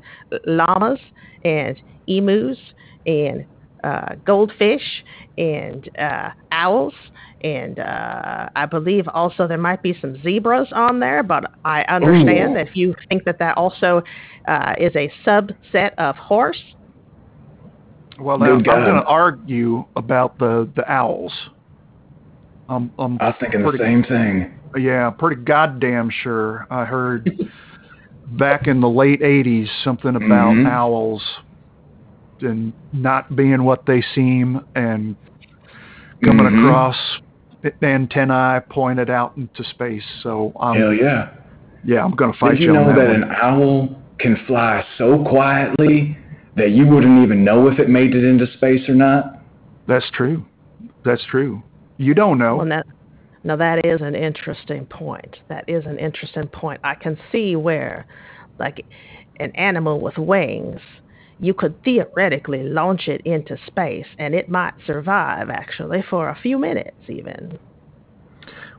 Speaker 2: llamas and emus and uh, goldfish and uh, owls. And uh, I believe also there might be some zebras on there, but I understand
Speaker 4: Ooh.
Speaker 2: that if you think that that also uh, is a subset of horse,
Speaker 1: Well,
Speaker 4: Good
Speaker 1: now, I'm
Speaker 4: God.
Speaker 1: going to argue about the the owls. I'm, I'm
Speaker 4: I was thinking the
Speaker 1: pretty-
Speaker 4: same thing.
Speaker 1: Yeah, pretty goddamn sure. I heard back in the late '80s something about
Speaker 4: Mhm.
Speaker 1: owls and not being what they seem, and coming
Speaker 4: Mhm.
Speaker 1: across antennae pointed out into space. So, um,
Speaker 4: Hell yeah.
Speaker 1: yeah, I'm going to fight
Speaker 4: Did you
Speaker 1: you
Speaker 4: know
Speaker 1: on that,
Speaker 4: that an owl can fly so quietly that you wouldn't even know if it made it into space or not?
Speaker 1: That's true. That's true. You don't know.
Speaker 2: Well, that, now that is an interesting point. That is an interesting point. I can see where, like, an animal with wings, you could theoretically launch it into space, and it might survive actually for a few minutes, even.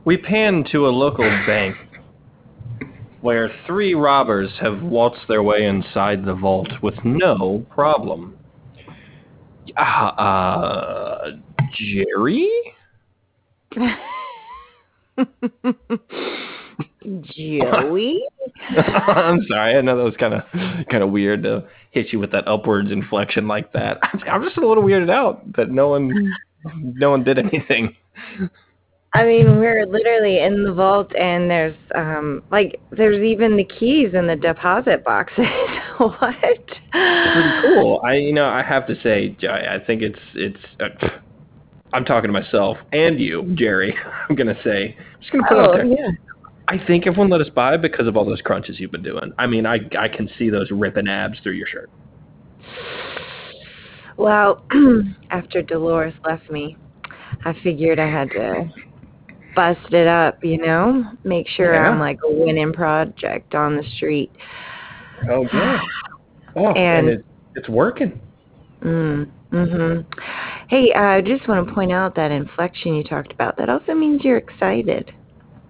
Speaker 3: We pan to a local *laughs* bank where three robbers have waltzed their way inside the vault with no problem. Uh, uh Jerry? *laughs*
Speaker 5: Joey? *laughs*
Speaker 3: I'm sorry. I know that was kind of kind of weird to hit you with that upwards inflection like that. *laughs* I'm just a little weirded out that no one no one did anything.
Speaker 5: I mean, we're literally in the vault, and there's um like there's even the keys in the deposit boxes. *laughs* what?
Speaker 3: Pretty cool. I you know I have to say I, I think it's it's. Uh, I'm talking to myself and you, Jerry. *laughs* I'm gonna say. I'm just gonna put it out
Speaker 5: Oh
Speaker 3: there.
Speaker 5: yeah.
Speaker 3: I think everyone let us by because of all those crunches you've been doing. I mean, I I can see those ripping abs through your shirt.
Speaker 5: Well, *clears throat* after Dolores left me, I figured I had to bust it up, you know, make sure
Speaker 3: Yeah.
Speaker 5: I'm like a winning project on the street.
Speaker 3: Oh yeah. *sighs* Oh, and,
Speaker 5: And-
Speaker 3: it, it's working.
Speaker 5: Mm, mhm. Hey, I just want to point out that inflection you talked about. That also means you're excited.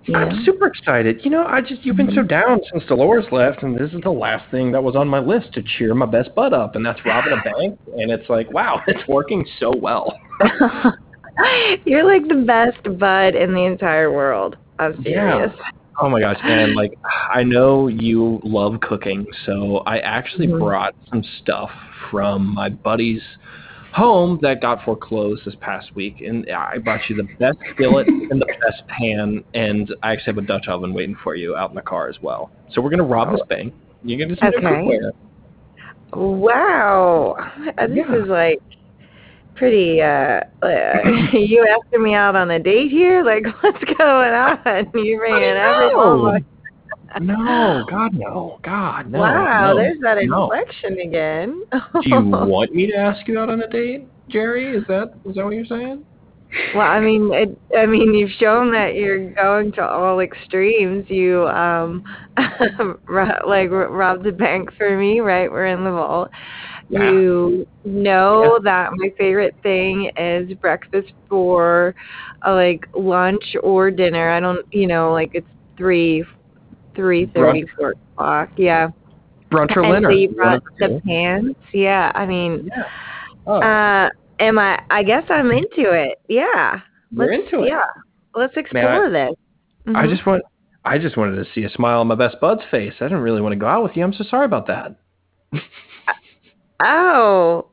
Speaker 5: You know?
Speaker 3: I'm super excited. You know, I just you've been so down since Dolores left, and this is the last thing that was on my list to cheer my best bud up, and that's robbing a *sighs* bank. And it's like, wow, *laughs* it's working so well. *laughs*
Speaker 5: You're like the best bud in the entire world. I'm serious. Yeah.
Speaker 3: Oh my gosh, and like *sighs* I know you love cooking, so I actually
Speaker 5: Mhm.
Speaker 3: brought some stuff from my buddy's home that got foreclosed this past week, and I brought you the best skillet *laughs* and the best pan, and I actually have a Dutch oven waiting for you out in the car as well. So we're gonna rob this bank. You're gonna see
Speaker 5: Okay.
Speaker 3: cookware.
Speaker 5: Wow. Uh, This
Speaker 3: Yeah.
Speaker 5: is like pretty uh, uh *laughs* you asking me out on a date here? Like *laughs* what's going on? You bringing every.
Speaker 3: No, *gasps* God no, God no.
Speaker 5: Wow,
Speaker 3: no,
Speaker 5: there's that
Speaker 3: no.
Speaker 5: inflection again.
Speaker 3: Do you *laughs* want me to ask you out on a date, Jerry? Is that is that what you're saying?
Speaker 5: Well, I mean, it, I mean, you've shown that you're going to all extremes. You um, *laughs* ro- like ro- robbed the bank for me, right? We're in the vault.
Speaker 3: Yeah.
Speaker 5: You know that my favorite thing is breakfast for uh, like lunch or dinner. I don't, you know, like it's three, three thirty, four o'clock. Yeah.
Speaker 3: Brunch or
Speaker 5: and
Speaker 3: dinner?
Speaker 5: so you brought
Speaker 3: the
Speaker 5: pants. Yeah. I mean,
Speaker 3: Yeah. Oh,
Speaker 5: uh, am I? I guess I'm into it. Yeah.
Speaker 3: you're
Speaker 5: let's-
Speaker 3: into it.
Speaker 5: Yeah. Let's explore this.
Speaker 3: I
Speaker 5: Mhm.
Speaker 3: just want I just wanted to see a smile on my best bud's face. I didn't really want to go out with you. I'm so sorry about that.
Speaker 5: Oh.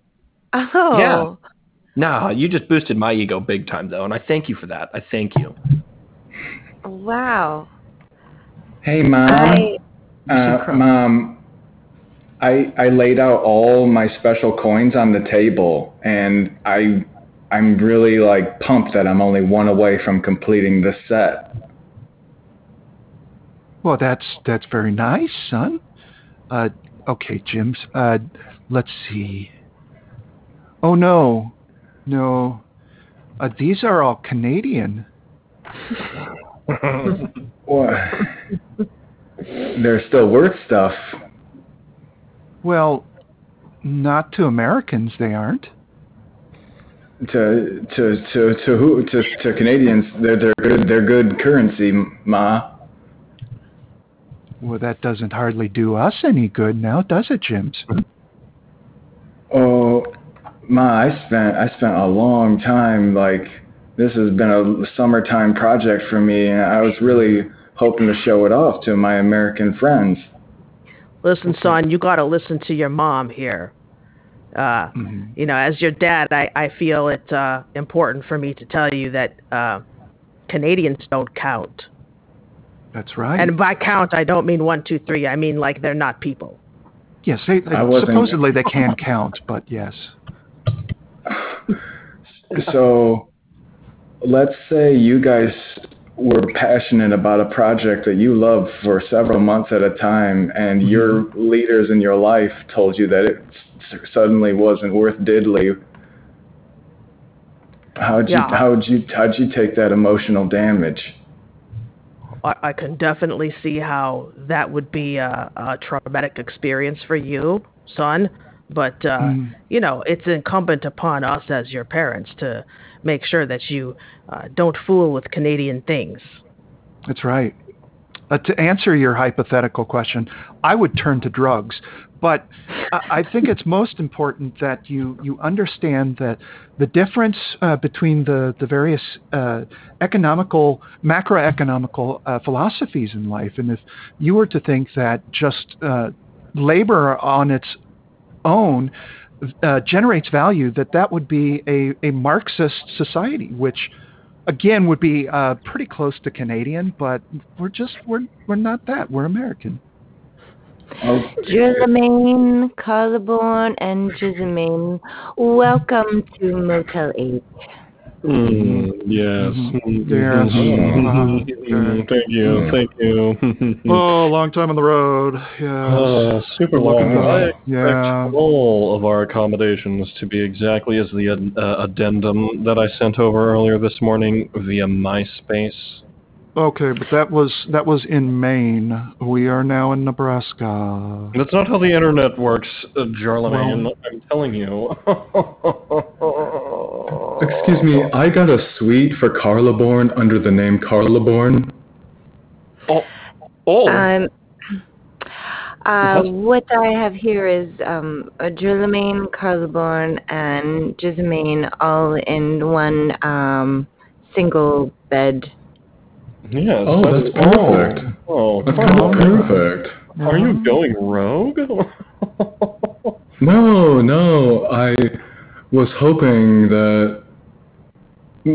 Speaker 5: Oh.
Speaker 3: Yeah. No, you just boosted my ego big time though, and I thank you for that. I thank you.
Speaker 5: Wow.
Speaker 4: Hey, mom.
Speaker 5: I
Speaker 4: Uh, Mom, I I laid out all my special coins on the table, and I I'm really like pumped that I'm only one away from completing this set.
Speaker 1: Well, that's that's very nice, son. Uh, okay, Jim's. Uh, let's see. Oh no, no. Uh, these are all Canadian. *laughs* *laughs*
Speaker 4: Well, they're still worth stuff.
Speaker 1: Well, not to Americans, they aren't.
Speaker 4: To to to to who to to Canadians, they're they're good they're good currency, ma.
Speaker 1: Well, that doesn't hardly do us any good now, does it, Jims?
Speaker 4: Oh, ma, I spent I spent a long time like this has been a summertime project for me, and I was really hoping to show it off to my American friends.
Speaker 2: Listen, son, you got to listen to your mom here. Uh,
Speaker 1: Mhm.
Speaker 2: you know, as your dad, I, I feel it's uh, important for me to tell you that uh, Canadians don't count.
Speaker 1: That's right.
Speaker 2: And by count, I don't mean one, two, three. I mean like they're not people.
Speaker 1: yes, they,
Speaker 4: I wasn't-
Speaker 1: supposedly they can count, but yes. *laughs*
Speaker 4: So, let's say you guys were passionate about a project that you loved for several months at a time, and your leaders in your life told you that it suddenly wasn't worth diddly. How'd you
Speaker 2: Yeah.
Speaker 4: how'd you how'd you take that emotional damage?
Speaker 2: I, I can definitely see how that would be a, a traumatic experience for you, son. But uh,
Speaker 1: Mm.
Speaker 2: you know, it's incumbent upon us as your parents to make sure that you uh, don't fool with Canadian things.
Speaker 1: That's right. Uh, to answer your hypothetical question, I would turn to drugs, but I, think it's most important that you, you understand that the difference uh, between the the various uh, economical, macroeconomical uh, philosophies in life, and if you were to think that just uh, labor on its own uh, generates value, that that would be a, a Marxist society, which again would be uh, pretty close to Canadian, but we're just we're we're not that. We're American.
Speaker 5: Jermaine, Collarbone, and Jessamine, welcome to Motel 8.
Speaker 3: Mm, yes.
Speaker 1: Mhm. Yes.
Speaker 3: Mhm.
Speaker 1: Uh,
Speaker 3: Thank you. Thank you. *laughs*
Speaker 1: Oh, long time on the road. Yes.
Speaker 3: Uh, super
Speaker 1: Looking
Speaker 3: long. I expect
Speaker 1: Yeah.
Speaker 3: all of our accommodations to be exactly as the uh, addendum that I sent over earlier this morning via MySpace.
Speaker 1: Okay, but that was that was in Maine. We are now in Nebraska.
Speaker 3: That's not how the internet works, uh, Jarlemagne.
Speaker 1: Well-
Speaker 3: I'm telling you. *laughs*
Speaker 4: Excuse me, I got a suite for Carlaborn under the name Carlaborn.
Speaker 3: Oh,
Speaker 5: Um, uh,
Speaker 3: What?
Speaker 5: what I have here is um, a Jermaine, Collarbone, and Jessamine all in one um, single bed.
Speaker 3: yes.
Speaker 4: Oh, that's perfect.
Speaker 3: Oh,
Speaker 4: That's kind of perfect.
Speaker 3: Are you going rogue? *laughs*
Speaker 4: No, no, I was hoping that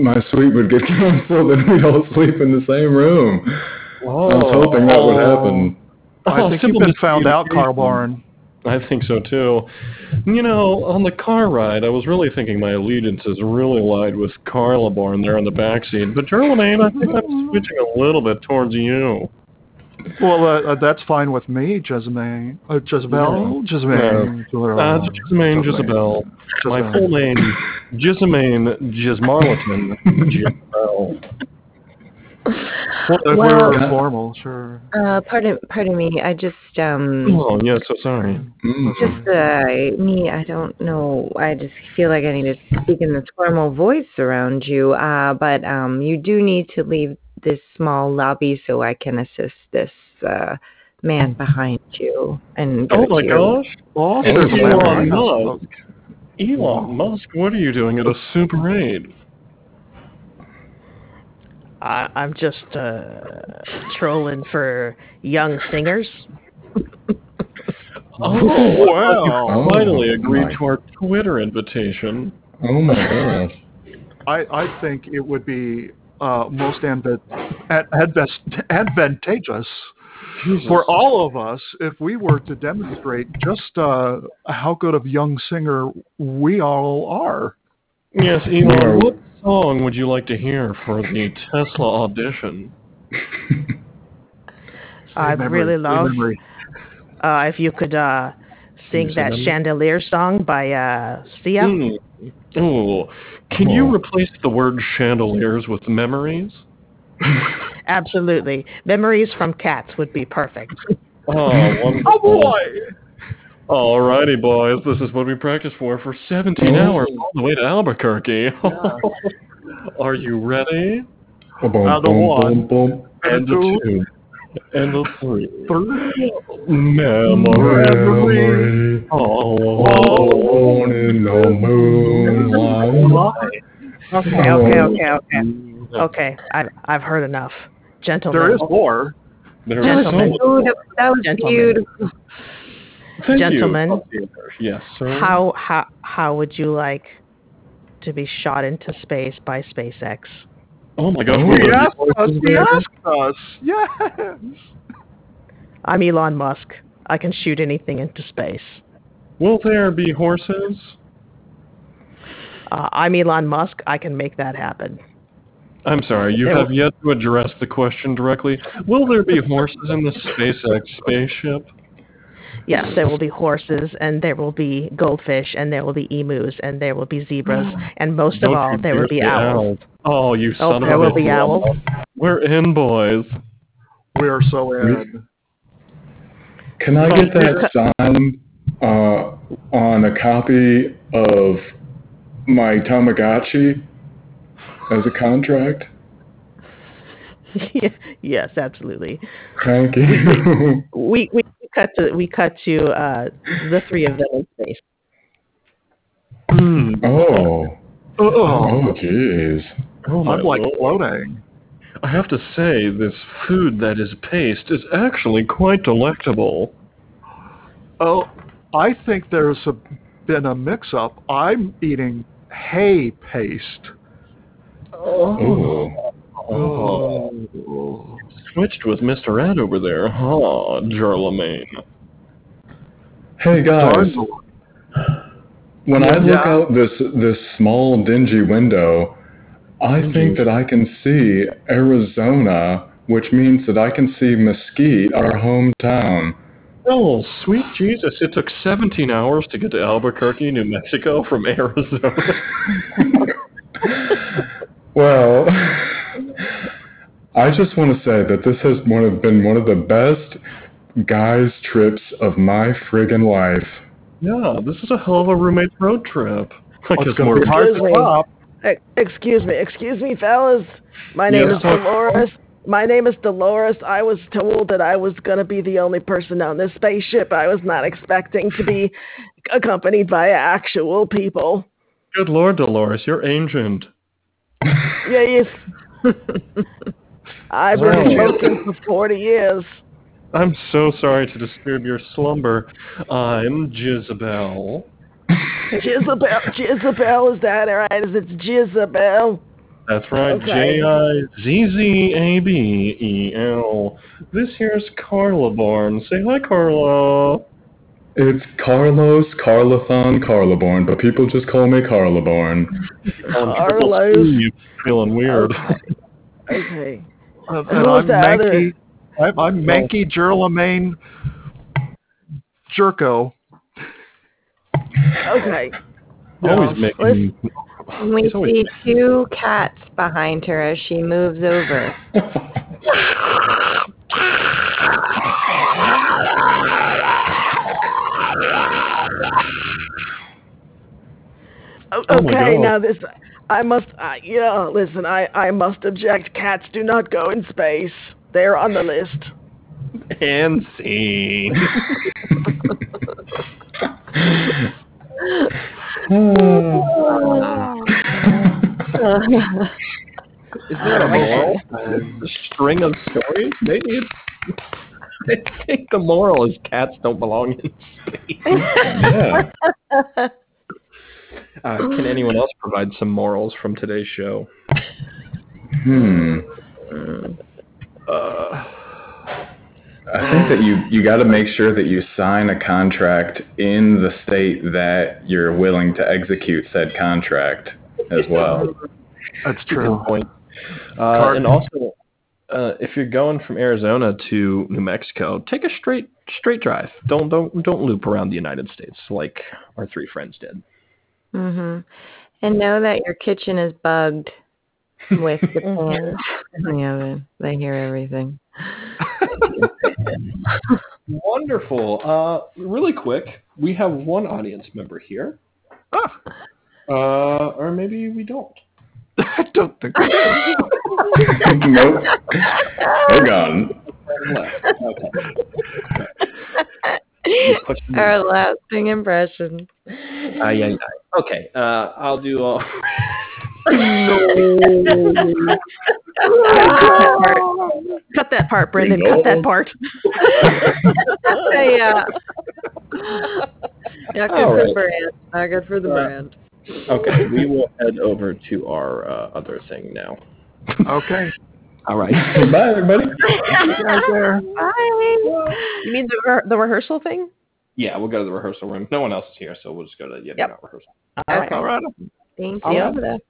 Speaker 4: my suite would get *laughs* canceled and we'd all sleep in the same room. I was hoping that would happen.
Speaker 1: I
Speaker 3: Oh,
Speaker 1: think
Speaker 3: simple
Speaker 1: you've been found out,
Speaker 3: miscommunication.
Speaker 1: Carl Barn.
Speaker 3: I think so too. You know, on the car ride, I was really thinking my allegiances really lied with Carla Born there in the back seat. But Geraldine, I think I'm switching a little bit towards you.
Speaker 1: Well, uh, uh, that's fine with me, Jezebel. Uh, Jezebel? Jezebel.
Speaker 3: Uh, Gismaine Jezebel. My full name, Gismaine Gismarleton Jezebel.
Speaker 1: Well, if we
Speaker 5: Well-
Speaker 1: were informal, sure.
Speaker 5: Uh, pardon, pardon me. I just um,
Speaker 3: Oh, yeah, so sorry.
Speaker 4: Mm.
Speaker 5: just uh, me. I don't know. I just feel like I need to speak in this formal voice around you. Uh, but um, you do need to leave this small lobby so I can assist this uh man behind you. And go
Speaker 3: Oh my
Speaker 5: to
Speaker 3: gosh.
Speaker 1: Oh,
Speaker 3: Elon
Speaker 1: there's.
Speaker 3: Musk. Elon Musk, what are you doing at a Super 8?
Speaker 2: I, I'm just uh, trolling for young singers.
Speaker 3: Oh, *laughs*
Speaker 1: wow.
Speaker 3: You finally
Speaker 4: Oh,
Speaker 3: agreed
Speaker 4: my.
Speaker 3: to our Twitter invitation.
Speaker 4: Oh my gosh.
Speaker 1: I, I think it would be uh, most adva- ad- advest- advantageous for all of us if we were to demonstrate just uh, how good of young singer we all are.
Speaker 3: Yes,
Speaker 4: We
Speaker 3: Elon, what song would you like to hear for the Tesla audition?
Speaker 2: I'd
Speaker 1: Memory,
Speaker 2: really love uh, if you could uh, sing that. Chandelier song by uh, Sia.
Speaker 3: Hmm. Ooh. Can you replace the word chandeliers with memories? *laughs*
Speaker 2: Absolutely. Memories from Cats would be perfect. *laughs*
Speaker 3: Oh, wonderful.
Speaker 1: Oh boy!
Speaker 3: Alrighty, boys. This is what we practiced for for 17
Speaker 4: Oh.
Speaker 3: hours all the way to Albuquerque. *laughs* Are you ready?
Speaker 4: Boom, boom,
Speaker 1: the one.
Speaker 4: boom, boom.
Speaker 3: And the
Speaker 1: two,
Speaker 3: two. And the three.
Speaker 1: three.
Speaker 3: Memory.
Speaker 4: Memory.
Speaker 3: Oh,
Speaker 4: Alone in the moonlight.
Speaker 2: Okay, okay, okay, okay. Okay, I've, I've heard enough. Gentlemen.
Speaker 1: There is more.
Speaker 3: There's
Speaker 2: Gentlemen.
Speaker 3: so much.
Speaker 5: Beautiful. That was
Speaker 2: Gentlemen.
Speaker 5: beautiful.
Speaker 3: Thank
Speaker 2: Gentlemen.
Speaker 3: you. Yes, sir.
Speaker 2: How how how would you like to be shot into space by SpaceX?
Speaker 3: Oh my gosh.
Speaker 1: He asked us.
Speaker 3: voices
Speaker 1: He asked us. Yes.
Speaker 2: I'm Elon Musk. I can shoot anything into space.
Speaker 3: Will there be horses?
Speaker 2: Uh, I'm Elon Musk. I can make that happen.
Speaker 3: I'm sorry, you have yet to address the question directly. Will there be horses in the SpaceX spaceship?
Speaker 2: Yes, there will be horses, and there will be goldfish, and there will be emus, and there will be zebras, *gasps* and most of
Speaker 3: Don't
Speaker 2: all, there will be
Speaker 3: say
Speaker 2: owls.
Speaker 3: Oh, you
Speaker 2: Oh,
Speaker 3: son of a!
Speaker 2: there
Speaker 3: will
Speaker 2: be owls.
Speaker 3: We're in, boys.
Speaker 1: We are so in.
Speaker 4: Can I get that signed uh, on a copy of my Tamagotchi as a contract? *laughs*
Speaker 2: yes, absolutely.
Speaker 4: Thank you.
Speaker 2: We we cut to we cut to uh, the three of them in space.
Speaker 3: Hmm.
Speaker 4: oh.
Speaker 1: Oh,
Speaker 4: Oh, jeez.
Speaker 3: Oh my
Speaker 1: I'm like
Speaker 3: lord.
Speaker 1: floating.
Speaker 3: I have to say, this food that is paste is actually quite delectable.
Speaker 1: Oh, I think there's a, been a mix-up. I'm eating hay paste.
Speaker 4: Ooh.
Speaker 8: Oh. Switched with Mr. Ed over there, huh, Jarlemagne?
Speaker 4: Hey guys, when I look
Speaker 1: Yeah.
Speaker 4: out this this small dingy window, I think that I can see Arizona, which means that I can see Mesquite, our hometown.
Speaker 8: Oh, sweet Jesus. It took 17 hours to get to Albuquerque, New Mexico from *laughs* Arizona. *laughs*
Speaker 4: Well, I just want to say that this has one of, been one of the best guys trips of my friggin' life.
Speaker 8: yeah, this is a hell of a roommate's road trip. *laughs* I
Speaker 1: It's
Speaker 8: guess more
Speaker 1: hard to
Speaker 2: Excuse me.
Speaker 1: top.
Speaker 2: E- Excuse me, excuse me, fellas. My name
Speaker 8: Yes,
Speaker 2: is
Speaker 8: sir.
Speaker 2: Dolores. My name is Dolores. I was told that I was going to be the only person on this spaceship. I was not expecting to be *laughs* accompanied by actual people.
Speaker 8: Good Lord, Dolores, you're ancient.
Speaker 2: Yeah, Yes. *laughs* I've been
Speaker 8: Wow.
Speaker 2: smoking for 40 years.
Speaker 8: I'm so sorry to disturb your slumber. I'm Jezebel.
Speaker 2: Jezebel, *laughs* Jezebel, is that right? Is it Jezebel?
Speaker 8: That's right,
Speaker 2: Okay.
Speaker 8: J I Z Z A B E L. This here's Carla Barn. Say hi, Carla.
Speaker 4: It's Carlos Carlathon Carlaborn, but people just call me Carlaborn.
Speaker 8: Um,
Speaker 2: Carlos.
Speaker 8: You feeling weird?
Speaker 2: Okay. *laughs* Who
Speaker 1: and I'm
Speaker 2: the
Speaker 1: Mankey. I'm, I'm Mankey Gerlemagne Jerko.
Speaker 2: Okay.
Speaker 8: Always making.
Speaker 5: We
Speaker 8: He's always
Speaker 5: see two cats behind her as she moves over. *laughs*
Speaker 2: O-
Speaker 8: Oh
Speaker 2: Okay, now this, I must, uh, yeah, listen, I, I must object. Cats do not go in space. They're on the list.
Speaker 8: and scene. *laughs* Is there a moral? A string of stories? Maybe it's. *laughs* I think the moral is cats don't belong in space.
Speaker 4: yeah. *laughs*
Speaker 3: Uh, can anyone else provide some morals from today's show?
Speaker 4: Hmm.
Speaker 8: Uh,
Speaker 4: I think that you you got to make sure that you sign a contract in the state that you're willing to execute said contract as well.
Speaker 1: That's
Speaker 3: Good
Speaker 1: true.
Speaker 3: point. Uh, and also, uh, if you're going from Arizona to New Mexico, take a straight straight drive. Don't don't don't loop around the United States like our three friends did.
Speaker 5: Mhm. And know that your kitchen is bugged with the *laughs* pans *laughs* in the oven. They hear everything.
Speaker 3: Wonderful. Uh, really quick, we have one audience member here.
Speaker 1: Ah,
Speaker 3: Uh, or maybe we don't. *laughs*
Speaker 1: I don't think.
Speaker 4: nope. They're gone.
Speaker 3: Okay. You put them-
Speaker 5: Our lasting impression.
Speaker 3: Ay, ay, ay. Okay, uh, I'll do all. *laughs*
Speaker 2: Cut that part, Brendan. Cut that part. *laughs*
Speaker 5: yeah. Not good
Speaker 3: All
Speaker 5: for
Speaker 3: right.
Speaker 5: the brand. Not good for the
Speaker 3: Uh,
Speaker 5: brand.
Speaker 3: Okay, we will head over to our uh, other thing now.
Speaker 1: Okay. *laughs*
Speaker 3: All right. Bye, everybody.
Speaker 1: Guys.
Speaker 5: Bye.
Speaker 2: You mean the, re- the rehearsal thing?
Speaker 3: Yeah, we'll go to the rehearsal room. No one else is here, so we'll just go to the
Speaker 2: Yep.
Speaker 3: rehearsal.
Speaker 2: All right.
Speaker 5: Okay.
Speaker 1: All right.
Speaker 5: Thank
Speaker 2: All
Speaker 5: you.
Speaker 2: right.